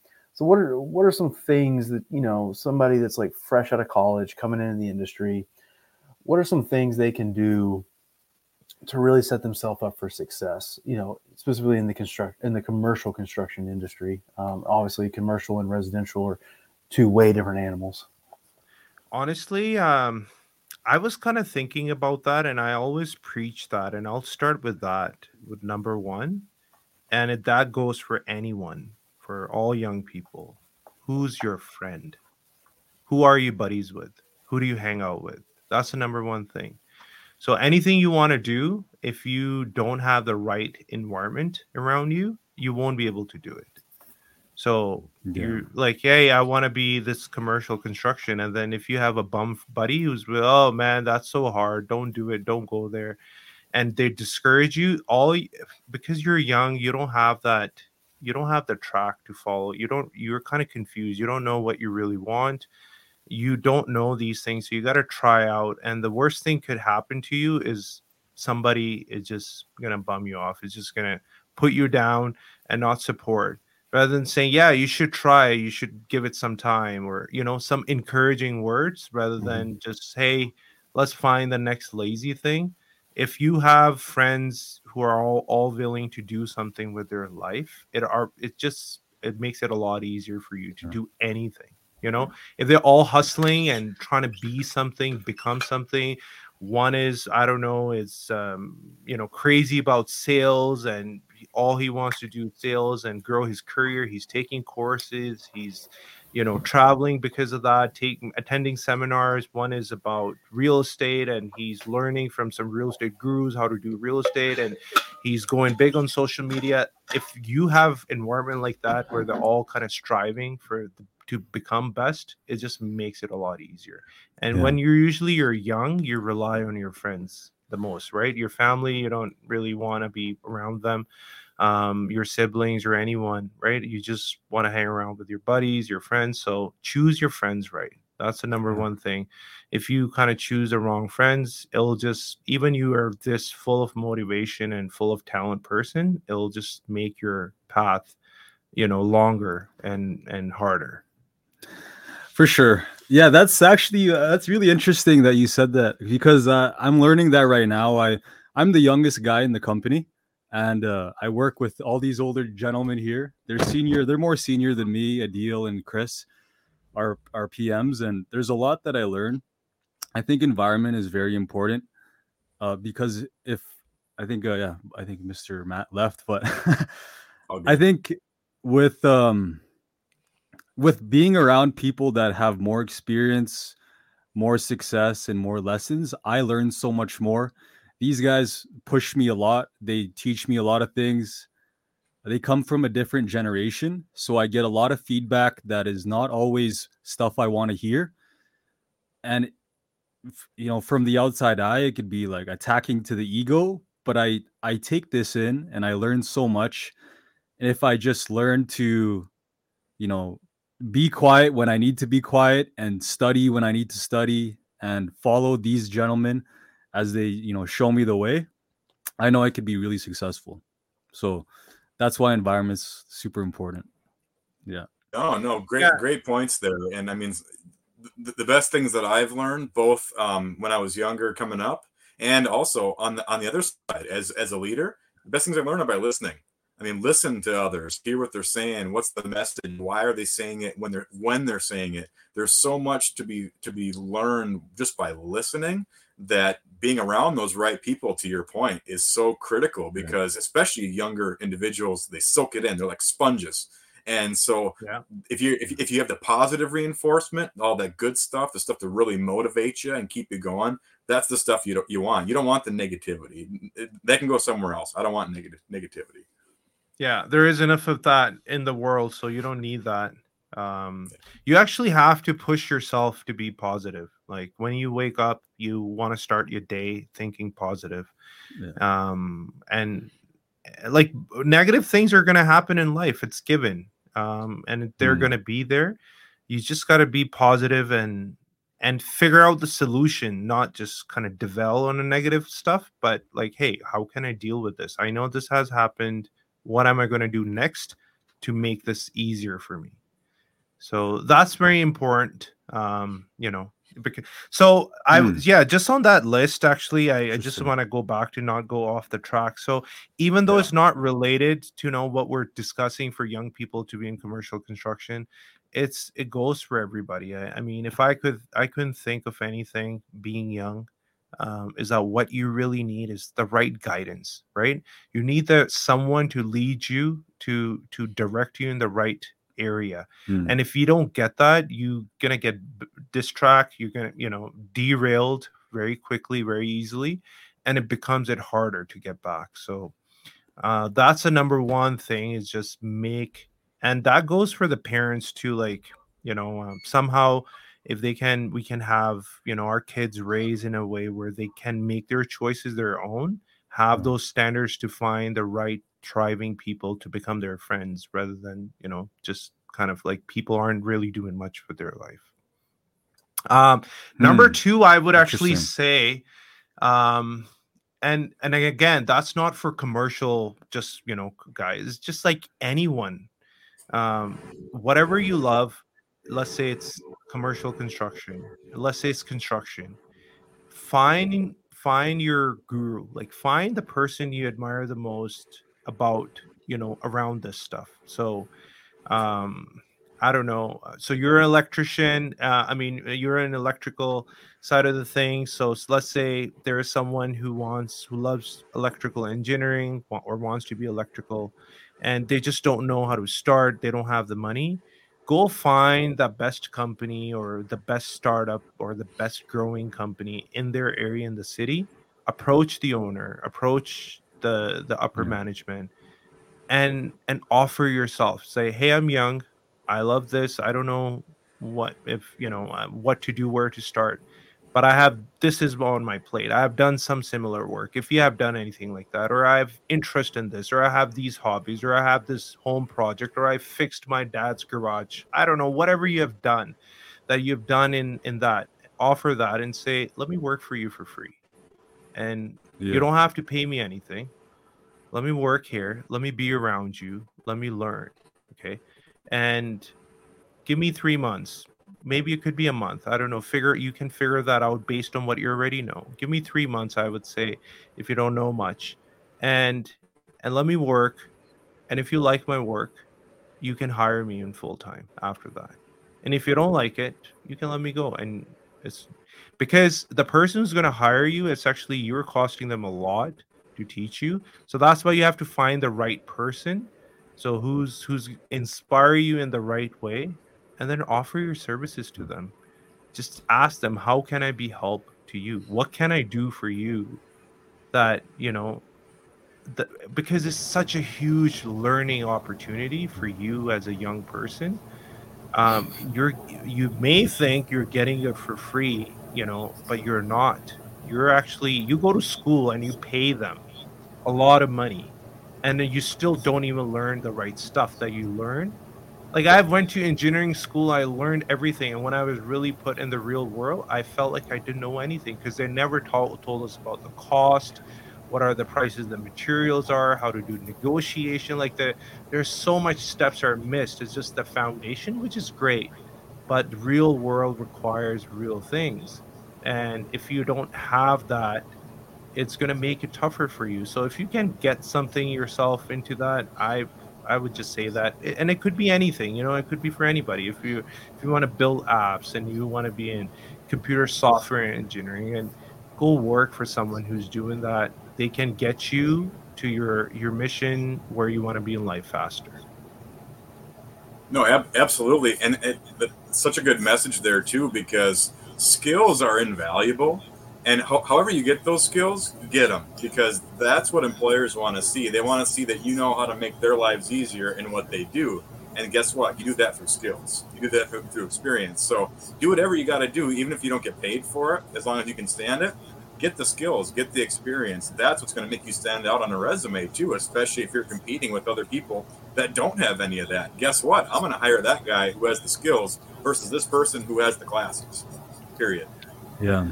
so what are what are some things that you know somebody that's like fresh out of college coming into the industry? What are some things they can do to really set themselves up for success? You know, specifically in the construct in the commercial construction industry. Um, obviously, commercial and residential are two way different animals. Honestly, um, I was kind of thinking about that, and I always preach that, and I'll start with that with number one, and it, that goes for anyone, for all young people. Who's your friend? Who are you buddies with? Who do you hang out with? That's the number one thing. So anything you want to do, if you don't have the right environment around you, you won't be able to do it. So yeah. you're like, hey, I want to be this commercial construction, and then if you have a bum buddy who's, oh man, that's so hard, don't do it, don't go there, and they discourage you all because you're young, you don't have that, you don't have the track to follow. You don't, you're kind of confused. You don't know what you really want. You don't know these things, so you got to try out. And the worst thing could happen to you is somebody is just gonna bum you off. It's just gonna put you down and not support rather than saying yeah you should try you should give it some time or you know some encouraging words rather mm-hmm. than just hey let's find the next lazy thing if you have friends who are all, all willing to do something with their life it are it just it makes it a lot easier for you to do anything you know? If they're all hustling and trying to be something become something one is i don't know is um, you know crazy about sales and all he wants to do sales and grow his career he's taking courses he's you know traveling because of that taking attending seminars one is about real estate and he's learning from some real estate gurus how to do real estate and he's going big on social media if you have environment like that where they're all kind of striving for the to become best, it just makes it a lot easier. And yeah. when you're usually you're young, you rely on your friends the most, right? Your family, you don't really want to be around them. Um, your siblings or anyone, right? You just want to hang around with your buddies, your friends. So choose your friends right. That's the number one thing. If you kind of choose the wrong friends, it'll just even you are this full of motivation and full of talent person, it'll just make your path, you know, longer and and harder. For sure. Yeah, that's actually uh, that's really interesting that you said that because uh, I'm learning that right now. I I'm the youngest guy in the company, and uh, I work with all these older gentlemen here. They're senior. They're more senior than me, Adeel and Chris, our our PMs, and there's a lot that I learn. I think environment is very important uh, because if I think uh, yeah, I think Mr. Matt left, but I think with um with being around people that have more experience, more success, and more lessons, I learned so much more. These guys push me a lot. They teach me a lot of things. They come from a different generation. So I get a lot of feedback that is not always stuff I want to hear. And, you know, from the outside eye, it could be like attacking to the ego. But I, I take this in and I learn so much. And if I just learn to, you know, be quiet when I need to be quiet and study when I need to study and follow these gentlemen as they, you know, show me the way, I know I could be really successful. So that's why environment's super important. Yeah. Oh no, great, yeah. great points there. And I mean, the, the best things that I've learned, both um, when I was younger, coming up, and also on the on the other side as as a leader, the best things i've learned are by listening. I mean, listen to others, hear what they're saying. What's the message? Why are they saying it when they're when they're saying it? There's so much to be to be learned just by listening that being around those right people to your point is so critical because especially younger individuals they soak it in they're like sponges. And so yeah. if you if, if you have the positive reinforcement all that good stuff the stuff to really motivate you and keep you going that's the stuff you don't you want. You don't want the negativity. That can go somewhere else. I don't want negative negativity. Yeah, there is enough of that in the world, so you don't need that. Um, you actually have to push yourself to be positive. Like when you wake up, you want to start your day thinking positive. Yeah. Um, and eh, like negative things are going to happen in life. It's given. Um, and they're mm. going to be there. You just got to be positive and and figure out the solution, not just kind of dwell on the negative stuff, but like, hey, how can I deal with this? I know this has happened. What am I going to do next to make this easier for me? So that's very important. Um, you know, so I was yeah, just on that list actually, I, I just want to go back to not go off the track. So even though yeah. it's not related to you know what we're discussing for young people to be in commercial construction, it's it goes for everybody. I, I, mean, if I could, I couldn't think of anything being young. Um, is that what you really need is the right guidance, right? You need that someone to lead you to to direct you in the right area. Mm. And if you don't get that, you're gonna get distracted, You're gonna, you know, derailed very quickly, very easily, and it becomes it harder to get back. So uh, that's the number one thing is just make and that goes for the parents too like you know um, somehow if they can we can have you know our kids raised in a way where they can make their choices their own have those standards to find the right thriving people to become their friends rather than you know just kind of like people aren't really doing much with their life. Um number hmm. two i would actually say um and and again that's not for commercial just you know guys just like anyone. Um, whatever you love let's say it's commercial construction let's say it's construction find find your guru like find the person you admire the most about you know around this stuff. So um i don't know so you're an electrician uh, i mean you're an electrical side of the thing so let's say there is someone who wants who loves electrical engineering or wants to be electrical and they just don't know how to start they don't have the money go find the best company or the best startup or the best growing company in their area in the city. Approach the owner approach the the upper mm-hmm. management and and offer yourself say hey i'm young i love this i don't know what if you know uh, what to do where to start but I have this is on my plate. I have done some similar work. If you have done anything like that, or I have interest in this, or I have these hobbies, or I have this home project, or I fixed my dad's garage. I don't know, whatever you have done that you've done in in that, offer that and say, let me work for you for free. And yeah. you don't have to pay me anything. Let me work here. Let me be around you. Let me learn. Okay. And give me three months maybe it could be a month i don't know figure you can figure that out based on what you already know give me three months i would say if you don't know much and and let me work and if you like my work you can hire me in full time after that and if you don't like it you can let me go and it's because the person who's going to hire you it's actually you're costing them a lot to teach you so that's why you have to find the right person so who's who's inspire you in the right way and then offer your services to them. Just ask them, how can I be help to you? What can I do for you that, you know, that, because it's such a huge learning opportunity for you as a young person. Um, you're you may think you're getting it for free, you know, but you're not. You're actually you go to school and you pay them a lot of money, and then you still don't even learn the right stuff that you learn like I went to engineering school, I learned everything, and when I was really put in the real world, I felt like I didn't know anything because they never told told us about the cost, what are the prices the materials are, how to do negotiation. Like the there's so much steps are missed. It's just the foundation, which is great, but real world requires real things, and if you don't have that, it's gonna make it tougher for you. So if you can get something yourself into that, I I would just say that, and it could be anything. You know, it could be for anybody. If you if you want to build apps and you want to be in computer software engineering and go work for someone who's doing that, they can get you to your your mission where you want to be in life faster. No, ab- absolutely, and it, such a good message there too because skills are invaluable and ho- however you get those skills get them because that's what employers want to see. They want to see that you know how to make their lives easier in what they do and guess what? You do that through skills. You do that through experience. So do whatever you got to do even if you don't get paid for it as long as you can stand it get the skills get the experience that's what's going to make you stand out on a resume too especially if you're competing with other people that don't have any of that guess what i'm going to hire that guy who has the skills versus this person who has the classes Period. Yeah.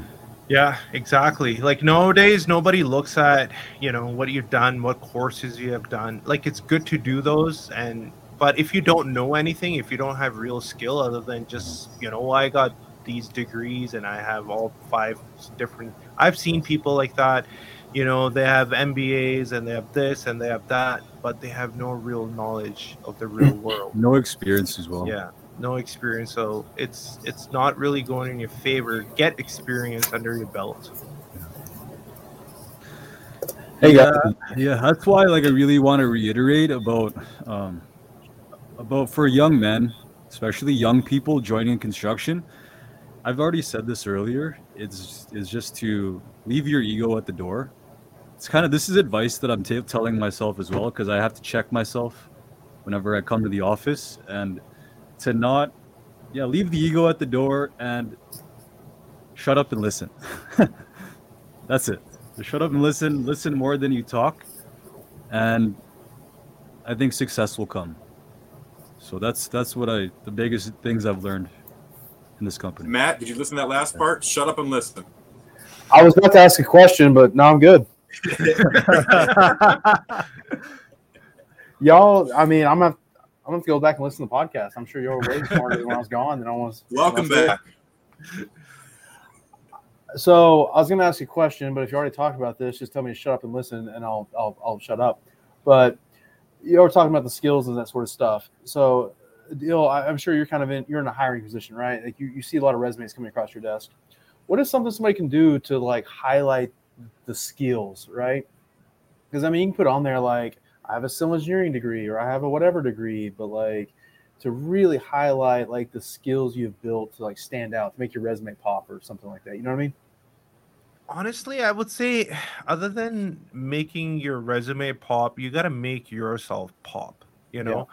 Yeah, exactly. Like nowadays, nobody looks at you know what you've done, what courses you have done. Like it's good to do those, and but if you don't know anything, if you don't have real skill other than just you know oh, I got these degrees and I have all five different. I've seen people like that. You know, they have MBAs and they have this and they have that, but they have no real knowledge of the real world. No experience as well. Yeah, no experience. So it's it's not really going in your favor. Get experience under your belt. Hey, yeah, guys. yeah, that's why like I really want to reiterate about um about for young men, especially young people joining construction. I've already said this earlier. It's is just to leave your ego at the door. It's kind of this is advice that I'm t- telling myself as well because I have to check myself whenever I come to the office and to not yeah leave the ego at the door and shut up and listen. That's it. So shut up and listen. Listen more than you talk, and I think success will come. So that's that's what I the biggest things I've learned in this company. Matt, did you listen to that last part? Shut up and listen. I was about to ask a question, but now I'm good. Y'all, I mean, I'm gonna, I'm gonna go back and listen to the podcast. I'm sure y'all were way smarter when I was gone than I was. Welcome I was back. here. So I was gonna ask you a question, but if you already talked about this, just tell me to shut up and listen, and I'll I'll, I'll shut up. But you were talking about the skills and that sort of stuff. So, Deal, I'm sure you're kind of in you're in a hiring position, right? Like you, you see a lot of resumes coming across your desk. What is something somebody can do to like highlight the skills, right? Because I mean, you can put on there like I have a civil engineering degree or I have a whatever degree, but like to really highlight like the skills you've built to like stand out to make your resume pop or something like that. You know what I mean? Honestly, I would say, other than making your resume pop, you got to make yourself pop. You know,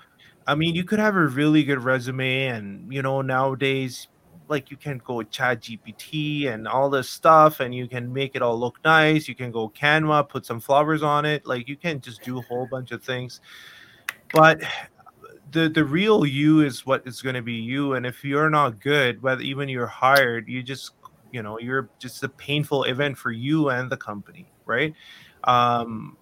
I mean, you could have a really good resume, and you know, nowadays, like you can go Chat GPT and all this stuff, and you can make it all look nice. You can go Canva, put some flowers on it. Like you can just do a whole bunch of things. But the the real you is what is going to be you, and if you're not good, whether even you're hired, you just you know you're just a painful event for you and the company right um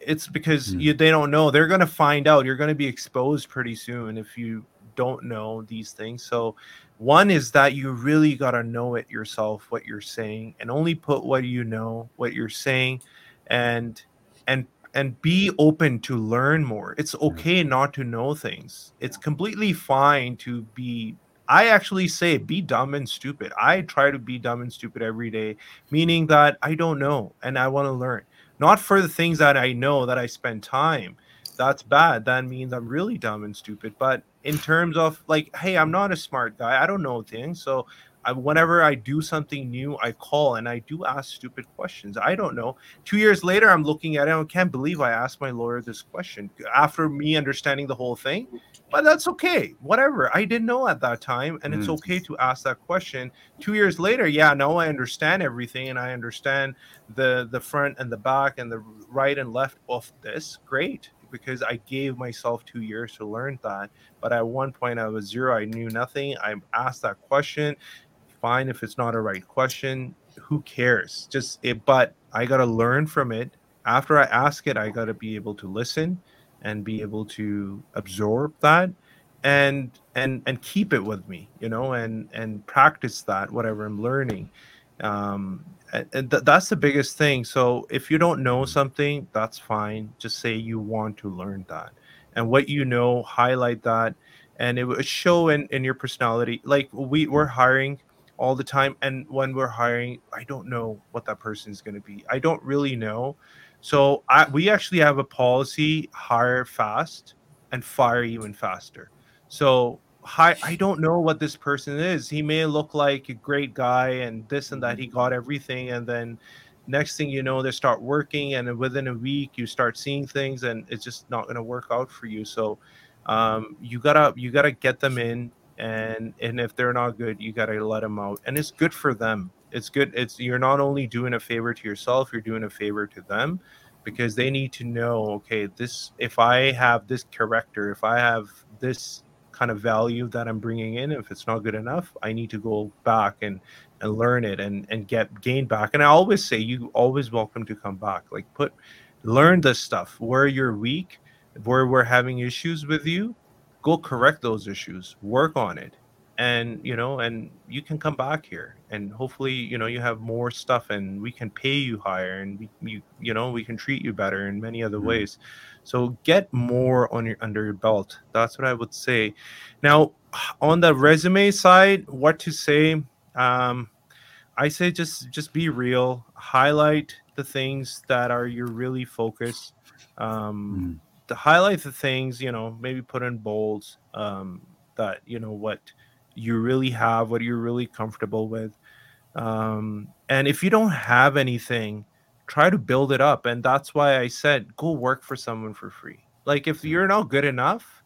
it's because Hmm. you they don't know. They're going to find out. You're going to be exposed pretty soon if you don't know these things. So one is that you really got to know it yourself what you're saying and only put what you know what you're saying and and and be open to learn more. It's okay not to know things. It's completely fine to be I actually say be dumb and stupid. I try to be dumb and stupid every day, meaning that I don't know and I want to learn. Not for the things that I know that I spend time. That's bad. That means I'm really dumb and stupid. But in terms of like, hey, I'm not a smart guy. I don't know things. So I, whenever I do something new, I call and I do ask stupid questions. I don't know. Two years later, I'm looking at it. I can't believe I asked my lawyer this question after me understanding the whole thing but that's okay whatever i didn't know at that time and it's Mm. okay to ask that question two years later yeah now i understand everything and i understand the the front and the back and the right and left of this great because i gave myself two years to learn that but at one point i was zero i knew nothing i asked that question fine if it's not a right question. Who cares? Just it but i got to learn from it. After i ask it i got to be able to listen and be able to absorb that and and and keep it with me you know and and practice that whatever i'm learning. Um and, th- that's the biggest thing. So if you don't know something that's fine. Just say you want to learn that. And what you know highlight that. And it will show in in your personality. Like we we're hiring all the time and when we're hiring i don't know what that person is going to be i don't really know so I, we actually have a policy: hire fast and fire even faster. So hi, I don't know what this person is. He may look like a great guy and this and that. He got everything, and then next thing you know, they start working, and within a week, you start seeing things, and it's just not going to work out for you. So um, you gotta you gotta get them in, and and if they're not good, you gotta let them out, and it's good for them it's good it's you're not only doing a favor to yourself you're doing a favor to them because they need to know okay this if i have this character if i have this kind of value that i'm bringing in if it's not good enough i need to go back and and learn it and and get gain back. And I always say you always welcome to come back. Like put learn this stuff where you're weak, where we're having issues with you, go correct those issues, work on it. And you know, and you can come back here and hopefully, you know, you have more stuff and we can pay you higher and we you you know, we can treat you better in many other mm-hmm. ways. So get more on your under your belt. That's what I would say. Now, on the resume side, what to say? Um, I say just just be real. Highlight the things that are you're really focused. Um, mm. To highlight the things, you know, maybe put in bolds. Um, that you know what you really have, what you're really comfortable with. Um, and if you don't have anything, try to build it up. And that's why I said go work for someone for free. Like if you're not good enough,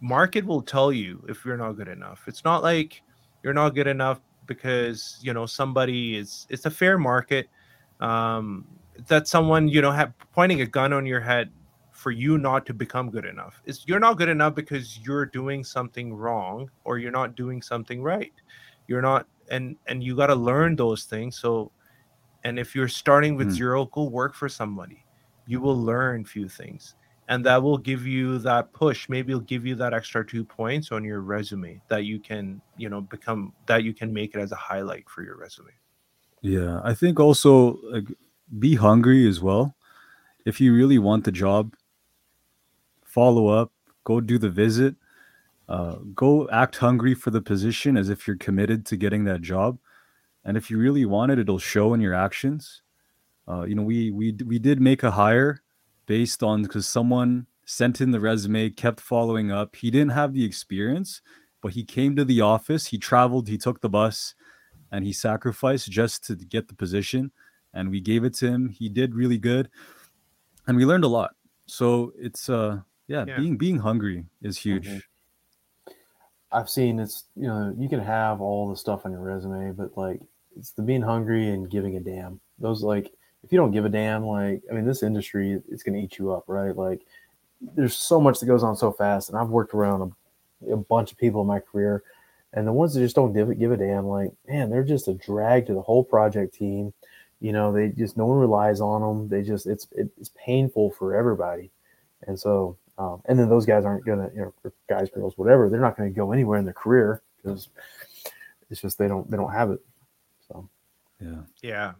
market will tell you if you're not good enough. It's not like you're not good enough because you know somebody is it's a fair market um that someone you know have pointing a gun on your head for you not to become good enough. Is you're not good enough because you're doing something wrong or you're not doing something right. You're not and and you got to learn those things. So and if you're starting with mm. zero go work for somebody. You will learn few things and that will give you that push. Maybe it'll give you that extra two points on your resume that you can you know become that you can make it as a highlight for your resume. Yeah i think also like, be hungry as well. If you really want the job follow up go do the visit uh, go act hungry for the position as if you're committed to getting that job and if you really want it it'll show in your actions uh, you know we we we did make a hire based on because someone sent in the resume, kept following up. He didn't have the experience, but he came to the office, he traveled, he took the bus, and he sacrificed just to get the position. And we gave it to him. He did really good. And we learned a lot. So it's uh yeah, yeah. being being hungry is huge. Mm-hmm. I've seen it's you know, you can have all the stuff on your resume, but like it's the being hungry and giving a damn. Those like if you don't give a damn, like I mean, this industry it's going to eat you up, right? Like there's so much that goes on so fast, and I've worked around a, a bunch of people in my career, and the ones that just don't give, give a damn, like man, they're just a drag to the whole project team. You know, they just no one relies on them. They just it's it's painful for everybody, and so um, and then those guys aren't gonna you know guys girls whatever they're not gonna go anywhere in their career because it's just they don't they don't have it. So yeah, yeah,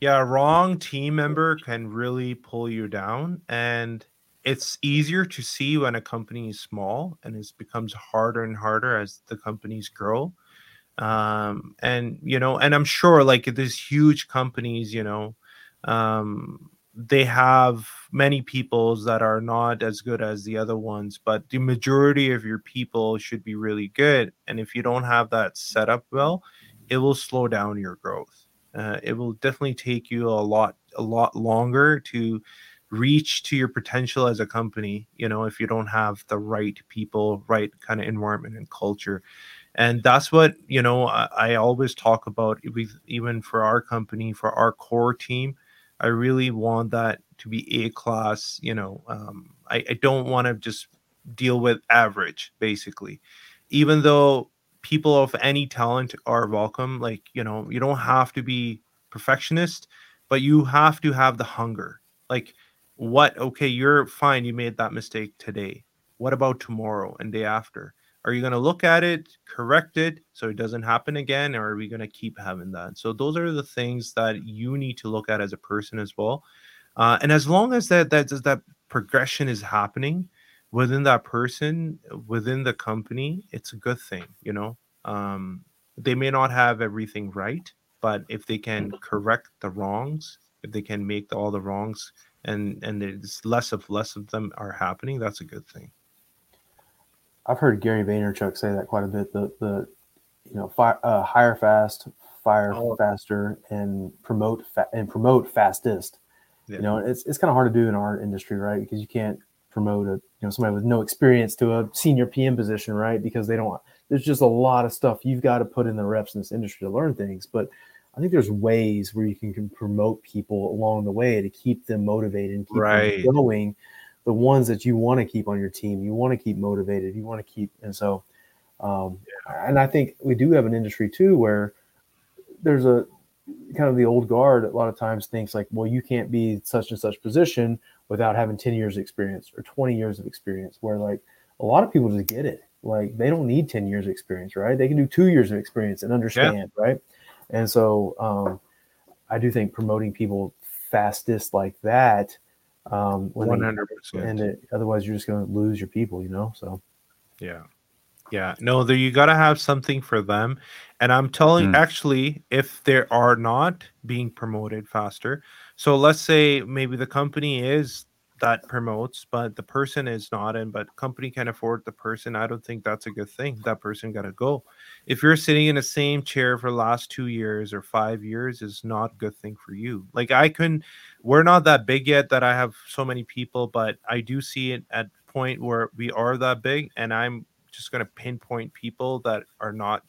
yeah, a wrong team member can really pull you down. And it's easier to see when a company is small and it becomes harder and harder as the companies grow. Um, and, you know, and I'm sure like these huge companies, you know, um, they have many peoples that are not as good as the other ones, but the majority of your people should be really good. And if you don't have that set up well, it will slow down your growth uh, it will definitely take you a lot a lot longer to reach to your potential as a company you know if you don't have the right people right kind of environment and culture and that's what you know I, I always talk about even for our company for our core team i really want that to be a class you know um, I, I don't want to just deal with average basically even though people of any talent are welcome. Like, you know, you don't have to be perfectionist, but you have to have the hunger. Like, what, okay, you're fine, you made that mistake today. What about tomorrow and day after? Are you going to look at it, correct it so it doesn't happen again, or are we going to keep having that? So, those are the things that you need to look at as a person as well. Uh, and as long as that, that, that progression is happening, within that person within the company it's a good thing you know um, they may not have everything right but if they can correct the wrongs if they can make all the wrongs and and it's less of less of them are happening that's a good thing i've heard gary vaynerchuk say that quite a bit the the you know fire, uh, hire fast fire oh. faster and promote fa- and promote fastest yeah. you know it's, it's kind of hard to do in our industry right because you can't promote a you know somebody with no experience to a senior PM position, right? Because they don't. There's just a lot of stuff you've got to put in the reps in this industry to learn things. But I think there's ways where you can, can promote people along the way to keep them motivated and keep right. them going. The ones that you want to keep on your team, you want to keep motivated, you want to keep, and so, um, and I think we do have an industry too where there's a kind of the old guard a lot of times thinks like, well, you can't be such and such position without having 10 years of experience or 20 years of experience. Where like a lot of people just get it. Like they don't need 10 years of experience, right? They can do two years of experience and understand, yeah. right? And so um, I do think promoting people fastest like that. Um, 100%. They, and it, otherwise, you're just going to lose your people, you know? So, yeah. Yeah, no, there you got to have something for them. And I'm telling mm. actually, if they are not being promoted faster, so let's say maybe the company is that promotes, but the person is not, and but company can afford the person. I don't think that's a good thing. That person got to go. If you're sitting in the same chair for last two years or five years, is not a good thing for you. Like I couldn't. We're not that big yet that I have so many people, but I do see it at point where we are that big, and I'm just going to pinpoint people that are not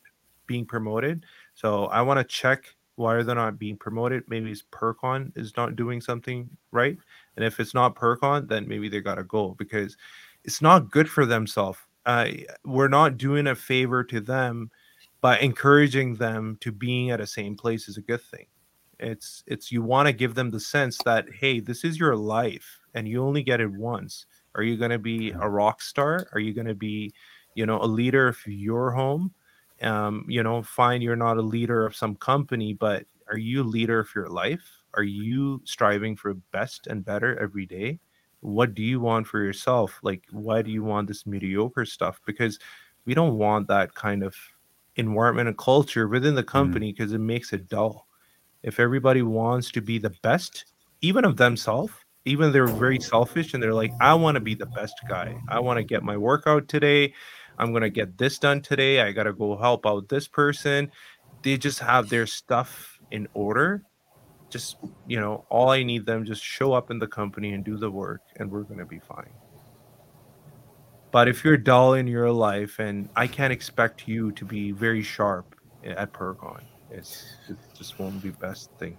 being promoted. So I want to check why are they're not being promoted. Maybe it's Pircon is not doing something right. And if it's not Pircon, then maybe they got to go because it's not good for themselves. Uh, we're not doing a favor to them by encouraging them to being at a same place is a good thing. It's it's you want to give them the sense that hey, this is your life and you only get it once. Are you going to be a rock star? Are you going to be you know a leader of your home um, you know fine you're not a leader of some company but are you a leader of your life are you striving for best and better every day what do you want for yourself like why do you want this mediocre stuff because we don't want that kind of environment and culture within the mm-hmm. company because mm-hmm. it makes it dull if everybody wants to be the best even of themselves even they're very selfish and they're like i want to be the best guy i want to get my workout today I'm going to get this done today. I got to go help out this person. They just have their stuff in order. Just, you know, all I need them just show up in the company and do the work and we're going to be fine. But if you're dull in your life and I can't expect you to be very sharp at Pircon, it's it just won't be best thing.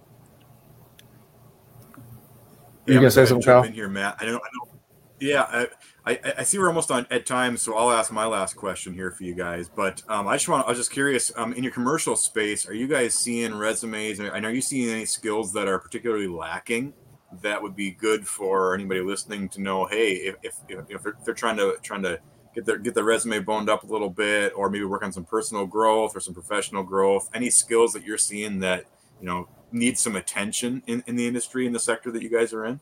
You gonna say something, Kyle? In here, Matt. I know. I know. Yeah, I, I, I see we're almost on at times, so I'll ask my last question here for you guys. But um, I just want I was just curious. Um, in your commercial space, are you guys seeing resumes? And are you seeing any skills that are particularly lacking that would be good for anybody listening to know? Hey, if if, if they're, they're trying to trying to get their get their resume boned up a little bit, or maybe work on some personal growth or some professional growth. Any skills that you're seeing that you know need some attention in, in the industry in the sector that you guys are in?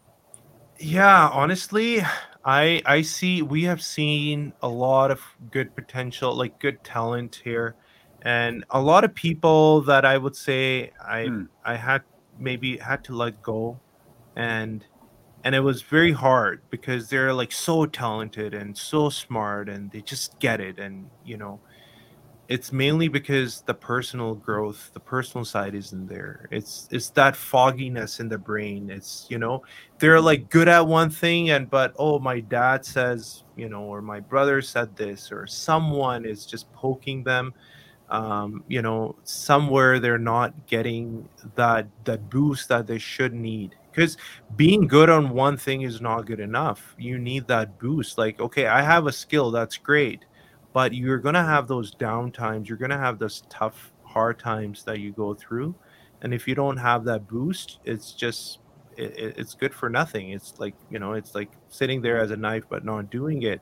Yeah, honestly, I I see we have seen a lot of good potential, like good talent here, and a lot of people that I would say I hmm. I had maybe had to let go, and and it was very hard because they're like so talented and so smart and they just get it and you know it's mainly because the personal growth the personal side isn't there. It's it's that fogginess in the brain. It's you know they're like good at one thing and but oh my dad says you know or my brother said this or someone is just poking them um, you know somewhere they're not getting that that boost that they should need. Because being good on one thing is not good enough. You need that boost. Like okay i have a skill that's great but you're going to have those down times you're going to have those tough hard times that you go through and if you don't have that boost it's just it, it's good for nothing. It's like you know it's like sitting there as a knife but not doing it.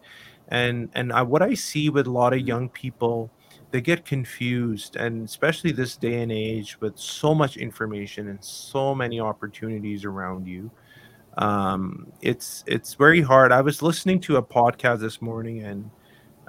And and I, what i see with a lot of young people they get confused and especially this day and age with so much information and so many opportunities around you um, it's it's very hard. I was listening to a podcast this morning and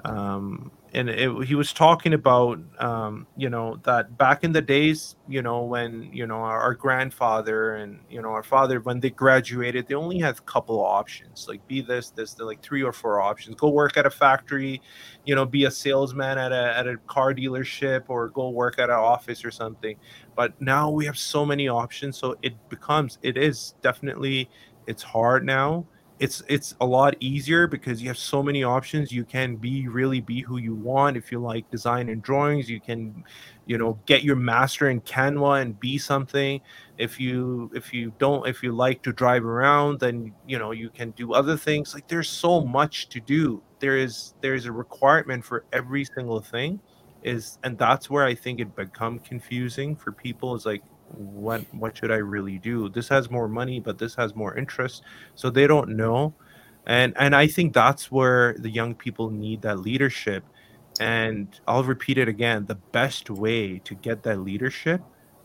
um, and it, he was talking about um, you know that back in the days you know when you know our, our, grandfather and you know our father when they graduated they only had a couple options like be this this like three or four options. Go work at a factory you know be a salesman at a, at a car dealership or go work at an office or something. But now we have so many options so it becomes it is definitely it's hard now it's it's a lot easier because you have so many options. You can be really be who you want. If you like design and drawings you can you know get your master in canva and be something. If you if you don't if you like to drive around then you know you can do other things. Like there's so much to do. There is there's a requirement for every single thing is and that's where i think it become confusing for people is like what what should i really do? This has more money but this has more interest. So they don't know. And and i think that's where the young people need that leadership. And i'll repeat it again the best way to get that leadership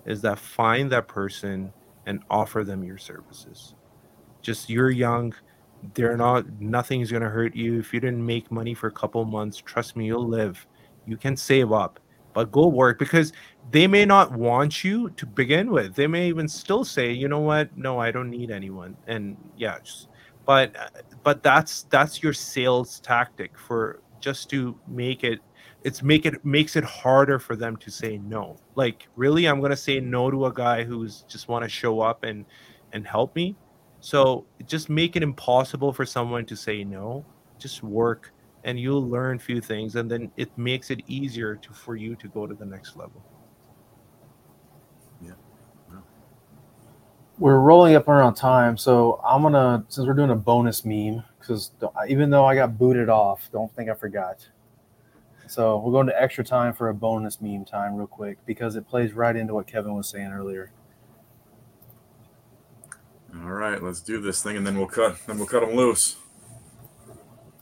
is that find that person and offer them your services. Just you're young. They're not nothing's going to hurt you. If you didn't make money for a couple months trust me you'll live. You can save up but go work because they may not want you to begin with. They may even still say you know what? No i don't need anyone. And yeah just, but uh, but that's that's your sales tactic for just to make it it's make it makes it harder for them to say no. Like really i'm to say no to a guy who's just want to show up and and help me. So just make it impossible for someone to say no. Just work and you'll learn a few things and then it makes it easier to for you to go to the next level. Yeah. we're rolling up around time so i'm gonna since we're doing a bonus meme because even though i got booted off don't think i forgot. So we're going to extra time for a bonus meme time real quick because it plays right into what kevin was saying earlier. All right let's do this thing and then we'll cut then we'll cut them loose.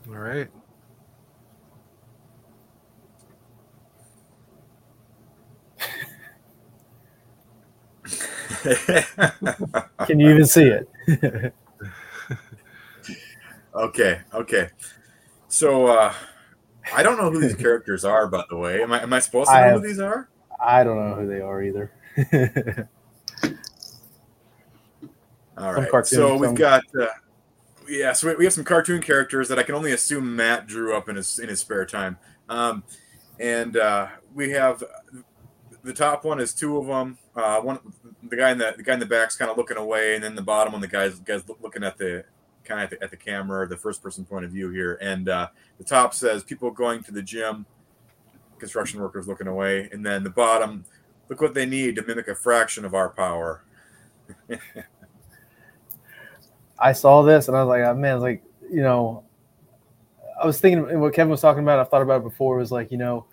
All right Can you even see it? okay, okay. So uh I don't know who these characters are, by the way. Am I am I supposed to know have, who these are? I don't know who they are either. All right. Cartoon, so we've got uh, yeah, so we have some cartoon characters that I can only assume Matt drew up in his in his spare time. Um, and uh, we have the top one is two of them. Uh, one the guy in the the guy in the back's kind of looking away, and then the bottom one, the guy's guys looking at the kind of at the, at the camera, the first person point of view here. And uh, the top says people going to the gym, construction workers looking away, and then the bottom, look what they need to mimic a fraction of our power. I saw this and I was like, oh, man, like you know, I was thinking what Kevin was talking about. I've thought about it before. It was like you know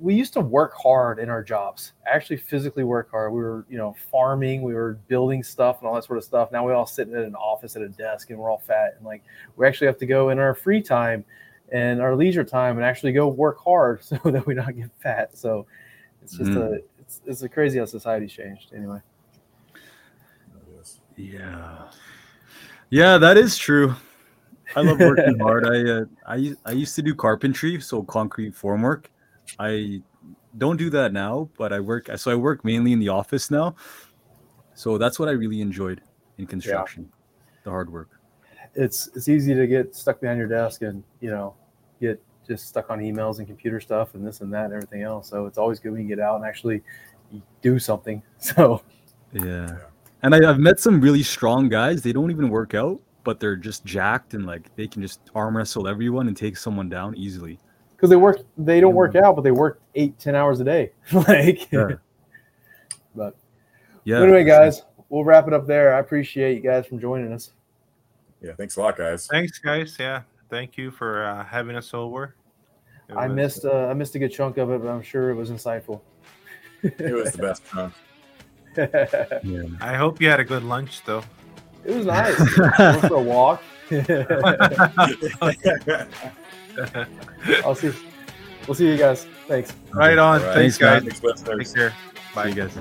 we used to work hard in our jobs actually physically work hard. We were you know farming we were building stuff and all that sort of stuff. Now we all sitting in an office at a desk and we're all fat and like we actually have to go in our free time and our leisure time and actually go work hard so that we don't get fat. So it's just mm. a it's, it's a crazy how society's changed anyway. Yeah. Yeah that is true. I love working hard. I uh, i i used to do carpentry so concrete formwork I don't do that now, but I work. So I work mainly in the office now. So that's what I really enjoyed in construction, yeah. the hard work. It's it's easy to get stuck behind your desk and you know get just stuck on emails and computer stuff and this and that and everything else. So it's always good when you get out and actually do something. So yeah, and I, I've met some really strong guys. They don't even work out, but they're just jacked and like they can just arm wrestle everyone and take someone down easily because they work they don't work out but they work eight ten hours a day. Like yeah. but yeah anyway guys we'll wrap it up there. I appreciate you guys from joining us. Yeah thanks a lot guys. Thanks guys. Yeah thank you for uh, having us over. It i was, missed uh, i missed a good chunk of it but i'm sure it was insightful. It was the best chunk yeah. i hope you had a good lunch though. It was nice. For a walk I'll see. We'll see you guys. Thanks. Right on. Right. Thanks, guys. Thanks, Take care. Bye, you guys.